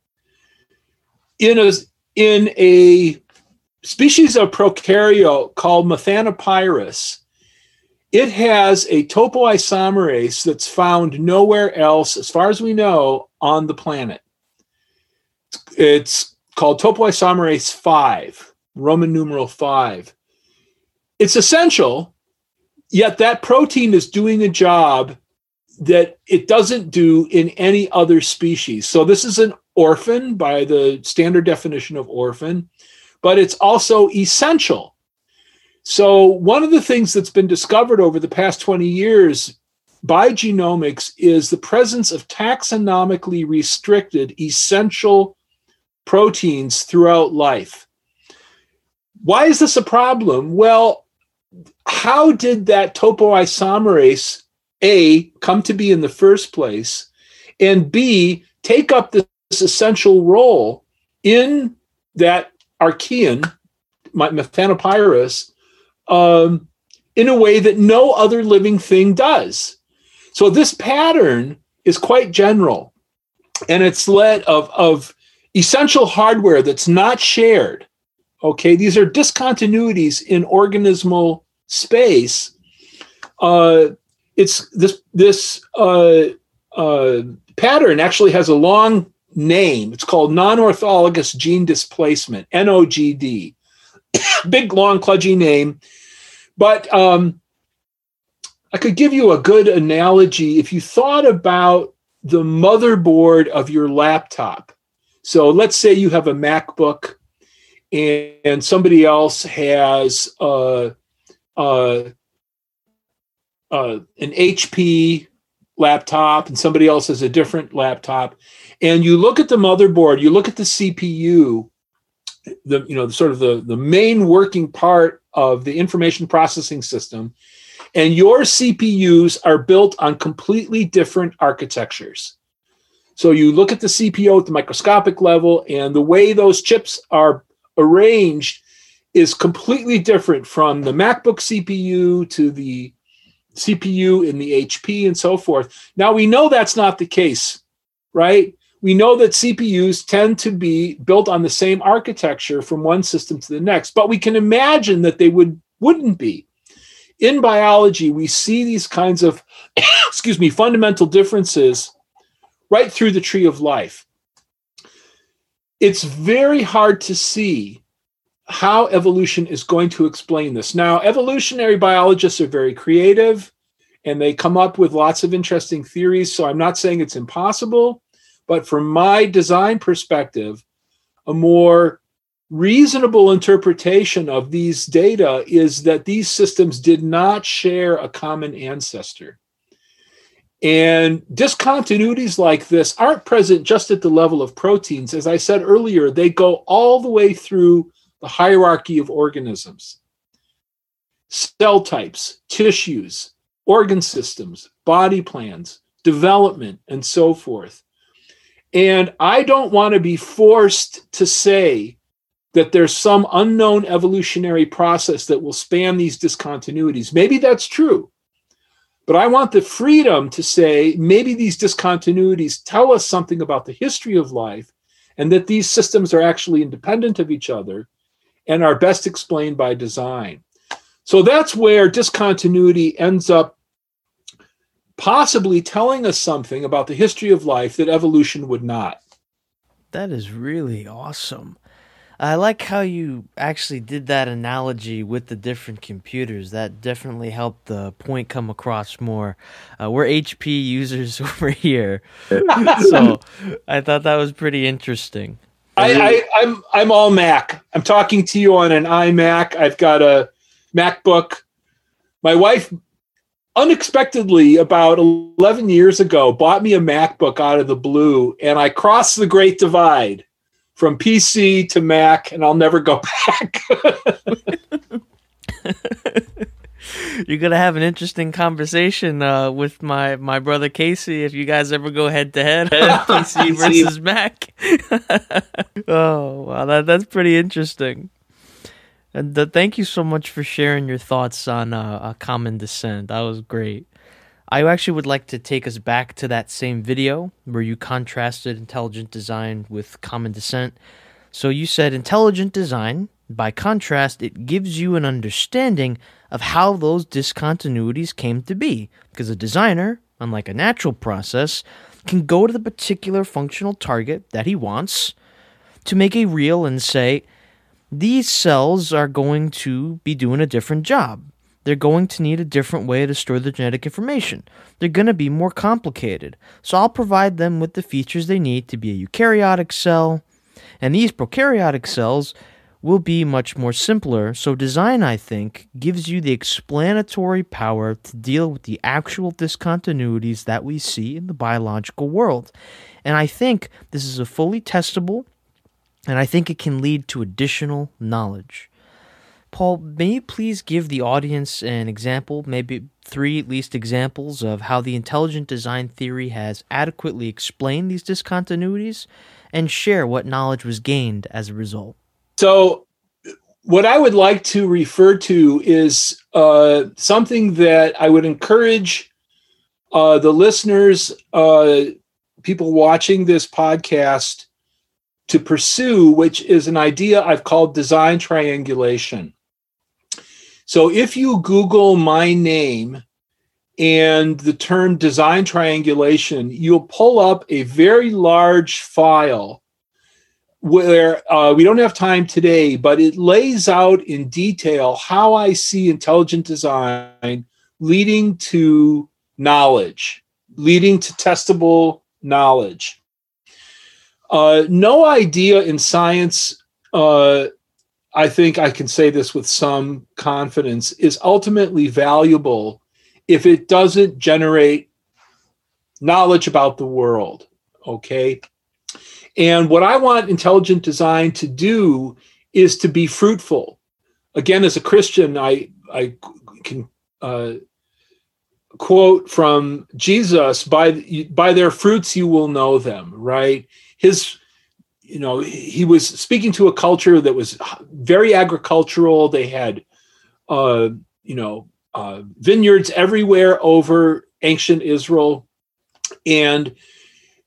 In a, in a species of prokaryote called Methanopyrus, it has a topoisomerase that's found nowhere else, as far as we know, on the planet. It's called topoisomerase 5, Roman numeral 5. It's essential Yet that protein is doing a job that it doesn't do in any other species. So this is an orphan by the standard definition of orphan, but it's also essential. So one of the things that's been discovered over the past 20 years by genomics is the presence of taxonomically restricted essential proteins throughout life. Why is this a problem? Well, how did that topoisomerase A come to be in the first place, and B take up this essential role in that archaean, methanopyrus, um, in a way that no other living thing does. So this pattern is quite general, and it's led of, of essential hardware that's not shared. Okay, these are discontinuities in organismal space, uh, it's this this uh, uh, pattern actually has a long name. It's called non-orthologous gene displacement (NOGD). Big long cludgy name, but um, I could give you a good analogy if you thought about the motherboard of your laptop. So let's say you have a MacBook and, and somebody else has an HP laptop and somebody else has a different laptop, and you look at the motherboard, you look at the CPU, the you know sort of the the main working part of the information processing system, and your CPUs are built on completely different architectures. So you look at the CPU at the microscopic level, and the way those chips are arranged is completely different from the MacBook CPU to the CPU in the HP and so forth. Now we know that's not the case, right? We know that CPUs tend to be built on the same architecture from one system to the next, but we can imagine that they would wouldn't be. In biology, we see these kinds of excuse me, fundamental differences right through the tree of life. It's very hard to see how evolution is going to explain this. Now, evolutionary biologists are very creative and they come up with lots of interesting theories. So I'm not saying it's impossible, but from my design perspective, a more reasonable interpretation of these data is that these systems did not share a common ancestor. And discontinuities like this aren't present just at the level of proteins. As I said earlier, they go all the way through the hierarchy of organisms cell types, tissues, organ systems, body plans, development, and so forth. And I don't want to be forced to say that there's some unknown evolutionary process that will span these discontinuities. Maybe that's true. But I want the freedom to say maybe these discontinuities tell us something about the history of life and that these systems are actually independent of each other and are best explained by design. So that's where discontinuity ends up possibly telling us something about the history of life that evolution would not. That is really awesome. I like how you actually did that analogy with the different computers. That definitely helped the point come across more. Uh, we're HP users over here, so I thought that was pretty interesting. I, I, I'm I'm all Mac. I'm talking to you on an iMac. I've got a MacBook. My wife unexpectedly about 11 years ago bought me a MacBook out of the blue and I crossed the great divide from PC to Mac and I'll never go back. You're gonna have an interesting conversation uh, with my, my brother Casey if you guys ever go head to head PC versus Mac. oh wow, that that's pretty interesting. And uh, thank you so much for sharing your thoughts on uh, a common descent. That was great. I actually would like to take us back to that same video where you contrasted intelligent design with common descent. So you said intelligent design, by contrast, it gives you an understanding of how those discontinuities came to be. Because a designer, unlike a natural process, can go to the particular functional target that he wants to make a real and say, these cells are going to be doing a different job. They're going to need a different way to store the genetic information. They're going to be more complicated. So I'll provide them with the features they need to be a eukaryotic cell. And these prokaryotic cells will be much more simpler. So design, I think, gives you the explanatory power to deal with the actual discontinuities that we see in the biological world. And I think this is a fully testable and I think it can lead to additional knowledge. Paul, may you please give the audience an example, maybe three at least examples of how the intelligent design theory has adequately explained these discontinuities and share what knowledge was gained as a result? So, what I would like to refer to is uh, something that I would encourage uh, the listeners, uh, people watching this podcast, to pursue, which is an idea I've called design triangulation. So if you Google my name and the term design triangulation, you'll pull up a very large file where uh, we don't have time today, but it lays out in detail how I see intelligent design leading to knowledge, leading to testable knowledge. Uh, no idea in science, uh, I think I can say this with some confidence, is ultimately valuable if it doesn't generate knowledge about the world. Okay. And what I want intelligent design to do is to be fruitful. Again, as a Christian, I, I can uh, quote from Jesus by, by their fruits you will know them, right? His you know he was speaking to a culture that was very agricultural. They had uh you know uh, vineyards everywhere over ancient israel. And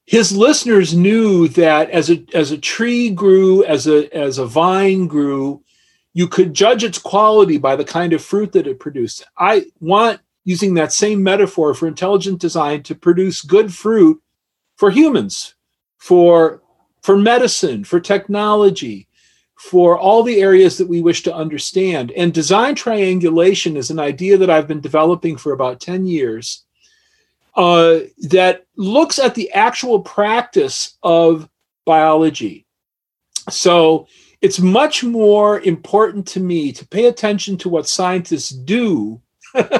his listeners knew that as a as a tree grew, as a as a vine grew, you could judge its quality by the kind of fruit that it produced. I want using that same metaphor for intelligent design to produce good fruit for humans, for for medicine, for technology, for all the areas that we wish to understand. And design triangulation is an idea that I've been developing for about 10 years uh, that looks at the actual practice of biology. So it's much more important to me to pay attention to what scientists do,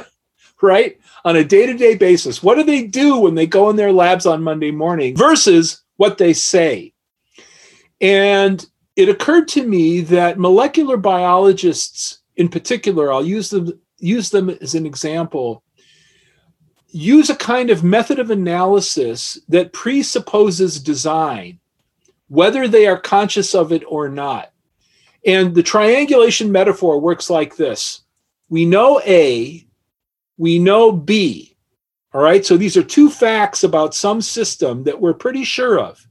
right? On a day to day basis. What do they do when they go in their labs on Monday morning versus what they say? And it occurred to me that molecular biologists, in particular, I'll use them, use them as an example, use a kind of method of analysis that presupposes design, whether they are conscious of it or not. And the triangulation metaphor works like this we know A, we know B. All right, so these are two facts about some system that we're pretty sure of.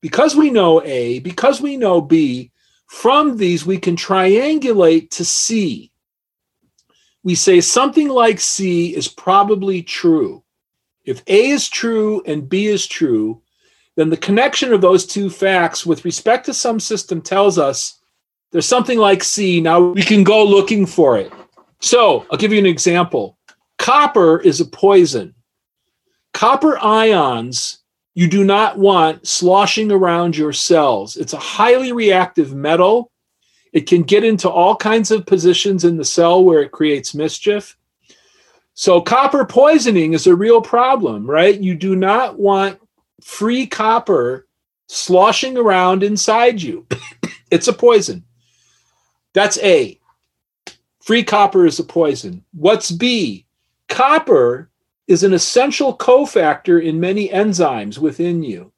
Because we know A, because we know B, from these we can triangulate to C we say something like C is probably true. If A is true and B is true, then the connection of those two facts with respect to some system tells us there's something like C. Now we can go looking for it. So I'll give you an example. Copper is a poison. Copper ions you do not want sloshing around your cells. It's a highly reactive metal it can get into all kinds of positions in the cell where it creates mischief. So, copper poisoning is a real problem, right? You do not want free copper sloshing around inside you. it's a poison. That's A. Free copper is a poison. What's B? Copper is an essential cofactor in many enzymes within you,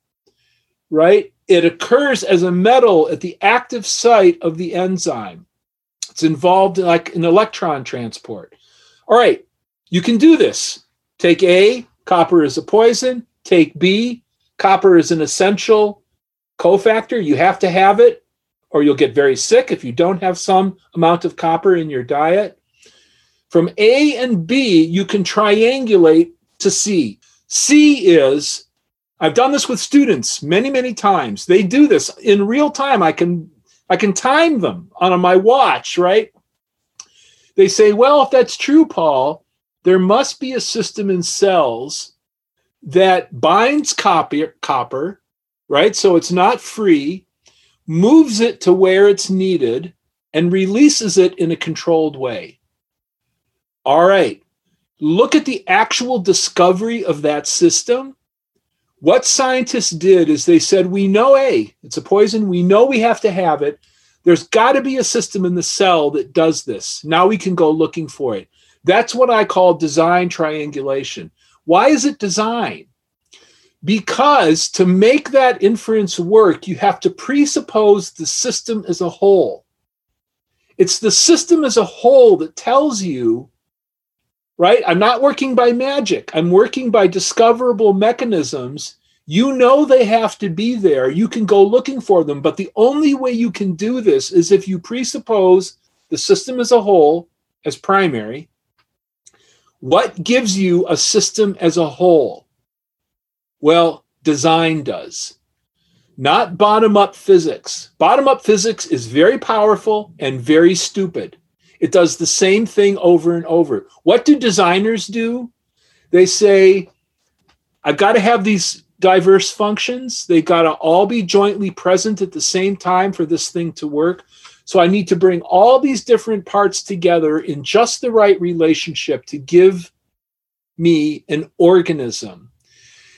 right? it occurs as a metal at the active site of the enzyme. It's involved like in electron transport. All right, you can do this. Take A, copper is a poison. Take B, copper is an essential cofactor. You have to have it, or you'll get very sick if you don't have some amount of copper in your diet. From A and B, you can triangulate to C. C is I've done this with students many, many times. They do this in real time. I can I can time them on my watch, right? They say, well, if that's true, Paul, there must be a system in cells that binds copper, copper, right? So it's not free, moves it to where it's needed, and releases it in a controlled way. All right. Look at the actual discovery of that system what scientists did is they said, we know A, it's a poison. We know we have to have it. There's got to be a system in the cell that does this. Now we can go looking for it. That's what I call design triangulation. Why is it design? Because to make that inference work, you have to presuppose the system as a whole. It's the system as a whole that tells you right? I'm not working by magic. I'm working by discoverable mechanisms. You know they have to be there. You can go looking for them. But the only way you can do this is if you presuppose the system as a whole as primary. What gives you a system as a whole? Well, design does, not bottom up physics. Bottom up physics is very powerful and very stupid. It does the same thing over and over. What do designers do? They say, I've got to have these diverse functions. They've got to all be jointly present at the same time for this thing to work. So I need to bring all these different parts together in just the right relationship to give me an organism.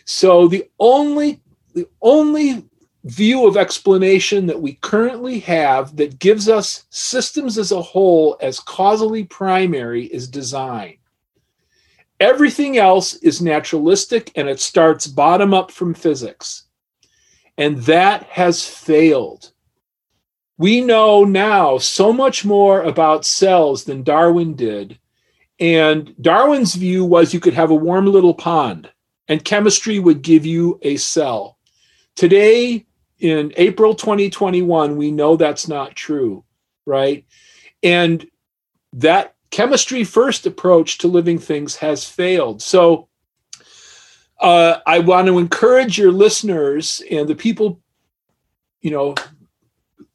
So the only the only view of explanation that we currently have that gives us systems as a whole as causally primary is design. Everything else is naturalistic and it starts bottom up from physics. And that has failed. We know now so much more about cells than Darwin did. And Darwin's view was you could have a warm little pond and chemistry would give you a cell. Today, in April 2021, we know that's not true, right? And that chemistry first approach to living things has failed. So uh, I want to encourage your listeners and the people, you know,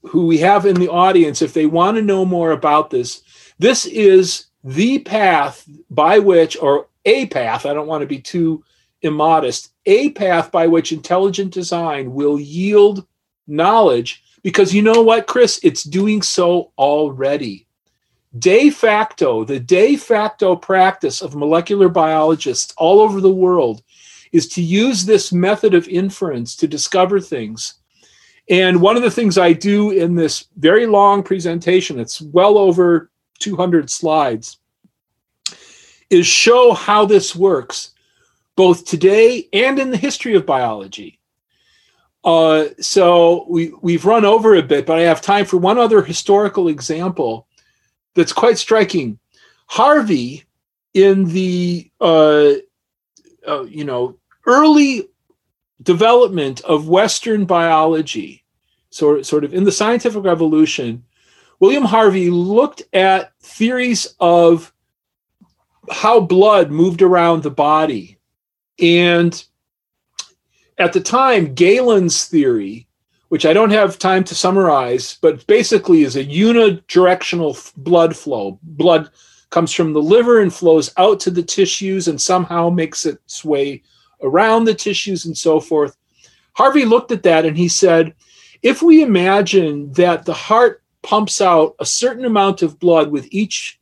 who we have in the audience, if they want to know more about this, this is the path by which, or a path, I don't want to be too immodest, a path by which intelligent design will yield knowledge. Because you know what, Chris? It's doing so already. De facto, the de facto practice of molecular biologists all over the world is to use this method of inference to discover things. And one of the things I do in this very long presentation, it's well over 200 slides, is show how this works, both today and in the history of biology. Uh, so we, we've run over a bit, but I have time for one other historical example that's quite striking. Harvey, in the uh, uh, you know early development of Western biology, sort, sort of in the scientific revolution, William Harvey looked at theories of how blood moved around the body. And at the time, Galen's theory, which I don't have time to summarize, but basically is a unidirectional blood flow. Blood comes from the liver and flows out to the tissues and somehow makes its way around the tissues and so forth. Harvey looked at that and he said, if we imagine that the heart pumps out a certain amount of blood with each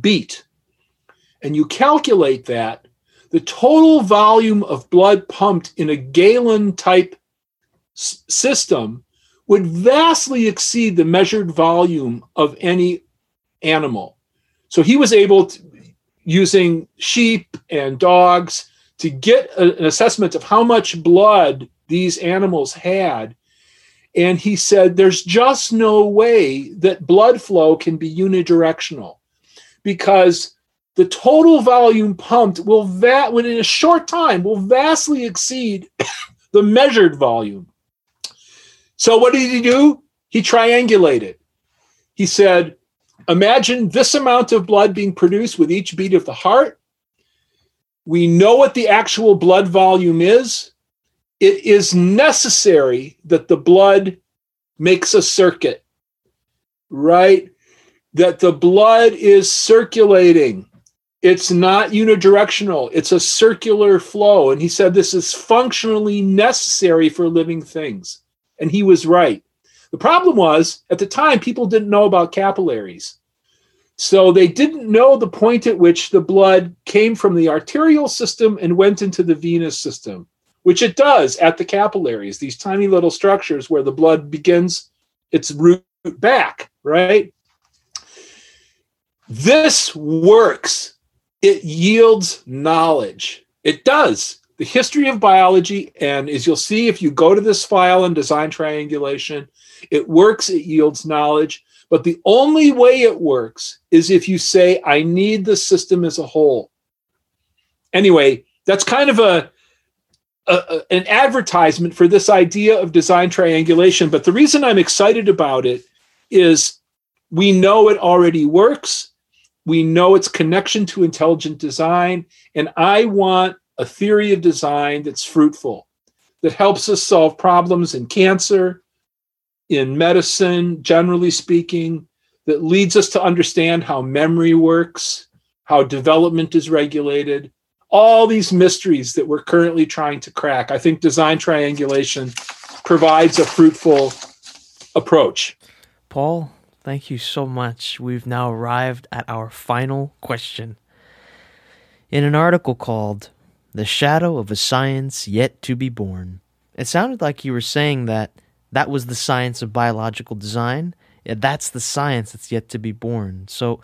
beat, and you calculate that, the total volume of blood pumped in a Galen type s- system would vastly exceed the measured volume of any animal. So he was able to, using sheep and dogs to get a, an assessment of how much blood these animals had. And he said, there's just no way that blood flow can be unidirectional because the total volume pumped will within a short time will vastly exceed the measured volume. So what did he do? He triangulated. He said, imagine this amount of blood being produced with each beat of the heart we know what the actual blood volume is. It is necessary that the blood makes a circuit, right? That the blood is circulating. It's not unidirectional, it's a circular flow. And he said this is functionally necessary for living things. And he was right. The problem was, at the time, people didn't know about capillaries. So they didn't know the point at which the blood came from the arterial system and went into the venous system, which it does at the capillaries, these tiny little structures where the blood begins its route back, right? This works. It yields knowledge. It does. The history of biology, and as you'll see if you go to this file in design triangulation, it works, it yields knowledge. But the only way it works is if you say, I need the system as a whole. Anyway, that's kind of a, a, an advertisement for this idea of design triangulation. But the reason I'm excited about it is we know it already works. We know its connection to intelligent design. And I want a theory of design that's fruitful, that helps us solve problems in cancer, in medicine, generally speaking, that leads us to understand how memory works, how development is regulated, all these mysteries that we're currently trying to crack. I think design triangulation provides a fruitful approach. Paul, thank you so much. We've now arrived at our final question. In an article called The Shadow of a Science Yet to Be Born, it sounded like you were saying that that was the science of biological design. That's the science that's yet to be born. So,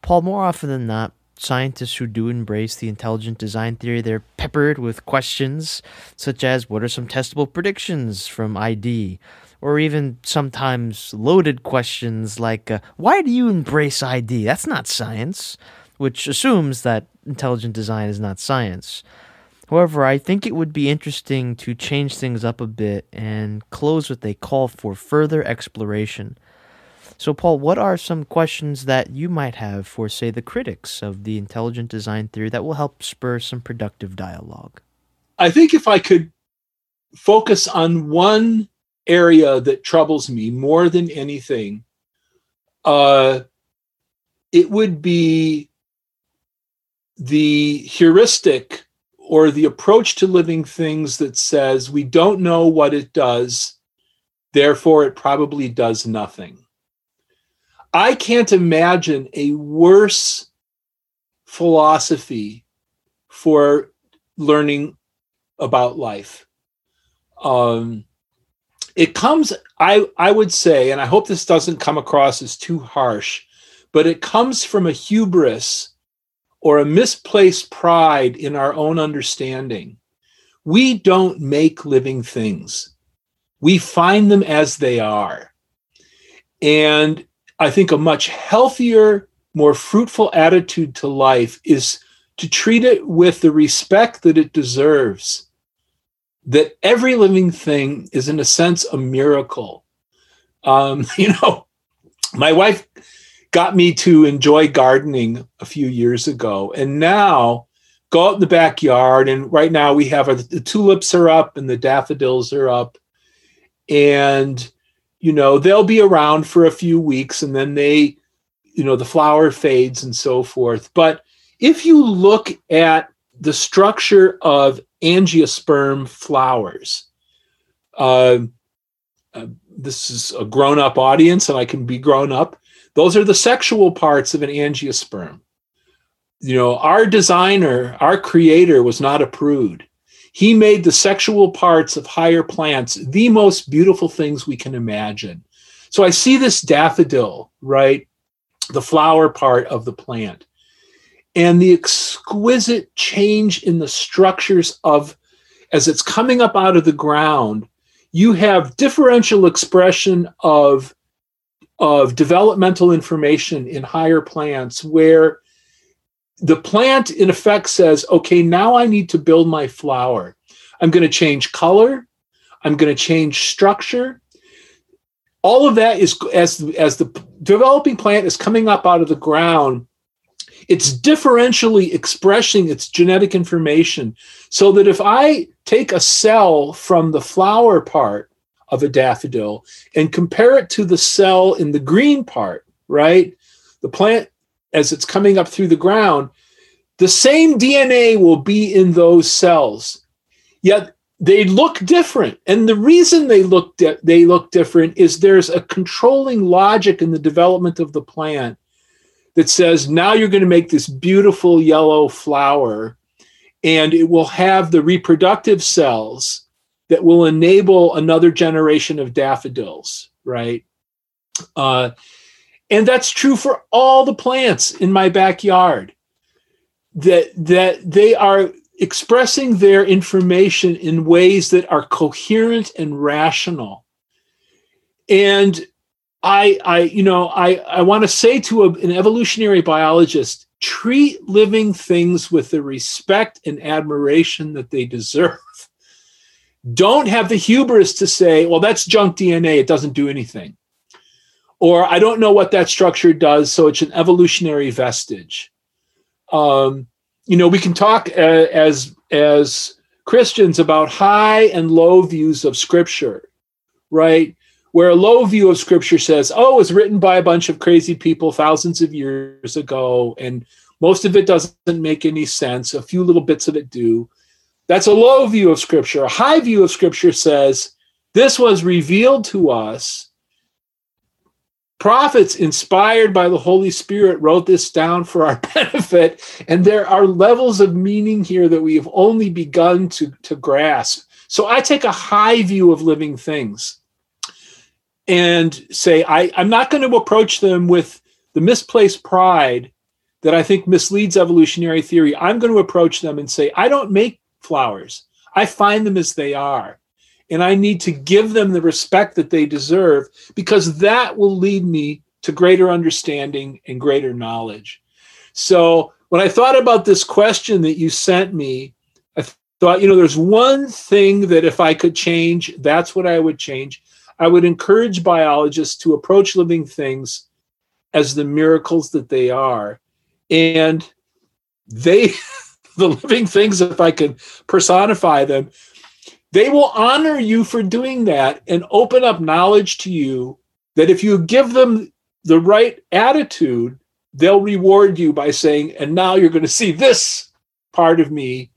Paul, more often than not, scientists who do embrace the intelligent design theory, they're peppered with questions such as what are some testable predictions from ID? Or even sometimes loaded questions like, uh, why do you embrace ID? That's not science, which assumes that intelligent design is not science. However, I think it would be interesting to change things up a bit and close with a call for further exploration. So, Paul, what are some questions that you might have for, say, the critics of the intelligent design theory that will help spur some productive dialogue? I think if I could focus on one area that troubles me more than anything, uh, it would be the heuristic or the approach to living things that says we don't know what it does, therefore it probably does nothing. I can't imagine a worse philosophy for learning about life. Um, it comes, I, I would say, and I hope this doesn't come across as too harsh, but it comes from a hubris or a misplaced pride in our own understanding. We don't make living things, we find them as they are. And I think a much healthier, more fruitful attitude to life is to treat it with the respect that it deserves. That every living thing is, in a sense, a miracle. Um, you know, my wife got me to enjoy gardening a few years ago. And now go out in the backyard. And right now we have our, the tulips are up and the daffodils are up. And, you know, they'll be around for a few weeks and then they, you know, the flower fades and so forth. But if you look at the structure of angiosperm flowers, uh, uh, this is a grown up audience and I can be grown up. Those are the sexual parts of an angiosperm. You know, our designer, our creator was not a prude. He made the sexual parts of higher plants the most beautiful things we can imagine. So I see this daffodil, right? The flower part of the plant. And the exquisite change in the structures of, as it's coming up out of the ground, you have differential expression of of developmental information in higher plants where the plant in effect says okay now i need to build my flower. I'm going to change color. I'm going to change structure. All of that is as as the developing plant is coming up out of the ground it's differentially expressing its genetic information so that if i take a cell from the flower part of a daffodil and compare it to the cell in the green part, right? The plant, as it's coming up through the ground, the same DNA will be in those cells. Yet they look different. And the reason they look di- they look different is there's a controlling logic in the development of the plant that says now you're going to make this beautiful yellow flower and it will have the reproductive cells that will enable another generation of daffodils, right? Uh, and that's true for all the plants in my backyard. That that they are expressing their information in ways that are coherent and rational. And I, I, you know, I, I want to say to a, an evolutionary biologist, treat living things with the respect and admiration that they deserve don't have the hubris to say, well, that's junk DNA. It doesn't do anything. Or I don't know what that structure does. So it's an evolutionary vestige. Um, you know, we can talk uh, as, as Christians about high and low views of scripture, right? Where a low view of scripture says, oh, it was written by a bunch of crazy people thousands of years ago, and most of it doesn't make any sense. A few little bits of it do. That's a low view of Scripture. A high view of Scripture says this was revealed to us. Prophets inspired by the Holy Spirit wrote this down for our benefit. And there are levels of meaning here that we have only begun to, to grasp. So I take a high view of living things and say, I, I'm not going to approach them with the misplaced pride that I think misleads evolutionary theory. I'm going to approach them and say, I don't make flowers. I find them as they are. And I need to give them the respect that they deserve because that will lead me to greater understanding and greater knowledge. So when I thought about this question that you sent me, I thought, you know, there's one thing that if I could change, that's what I would change. I would encourage biologists to approach living things as the miracles that they are. And they, the living things, if I could personify them, they will honor you for doing that and open up knowledge to you that if you give them the right attitude, they'll reward you by saying, and now you're going to see this part of me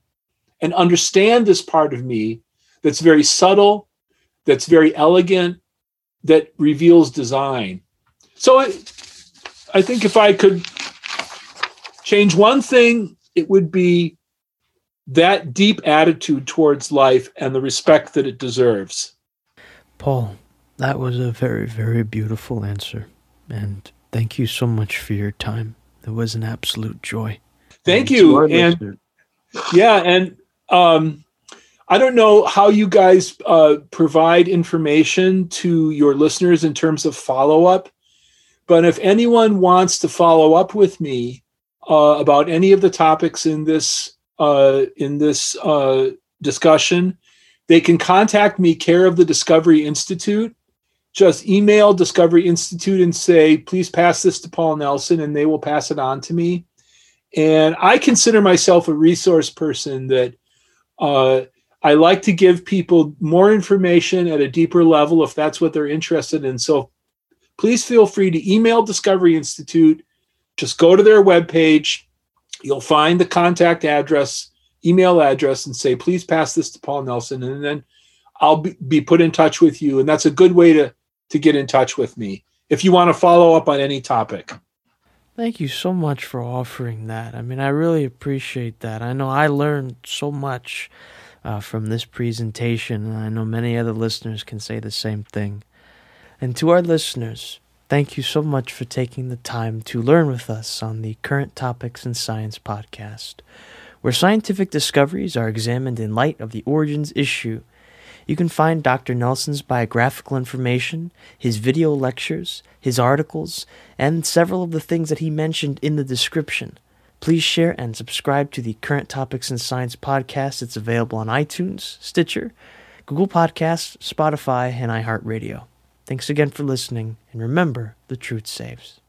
and understand this part of me that's very subtle, that's very elegant, that reveals design. So it, I think if I could change one thing, it would be that deep attitude towards life and the respect that it deserves. Paul, that was a very, very beautiful answer. And thank you so much for your time. It was an absolute joy. Thank and you. And yeah, and um, I don't know how you guys uh, provide information to your listeners in terms of follow up, but if anyone wants to follow up with me uh, about any of the topics in this uh, in this uh, discussion, they can contact me, care of the Discovery Institute. Just email Discovery Institute and say, please pass this to Paul Nelson, and they will pass it on to me. And I consider myself a resource person that uh, I like to give people more information at a deeper level if that's what they're interested in. So please feel free to email Discovery Institute. Just go to their webpage. You'll find the contact address, email address, and say, please pass this to Paul Nelson. And then I'll be, be put in touch with you. And that's a good way to, to get in touch with me if you want to follow up on any topic. Thank you so much for offering that. I mean, I really appreciate that. I know I learned so much uh, from this presentation, and I know many other listeners can say the same thing. And to our listeners, thank you so much for taking the time to learn with us on the Current Topics in Science podcast, where scientific discoveries are examined in light of the origins issue you can find Dr. Nelson's biographical information, his video lectures, his articles, and several of the things that he mentioned in the description. Please share and subscribe to the Current Topics in Science podcast. It's available on iTunes, Stitcher, Google Podcasts, Spotify, and iHeartRadio. Thanks again for listening, and remember, the truth saves.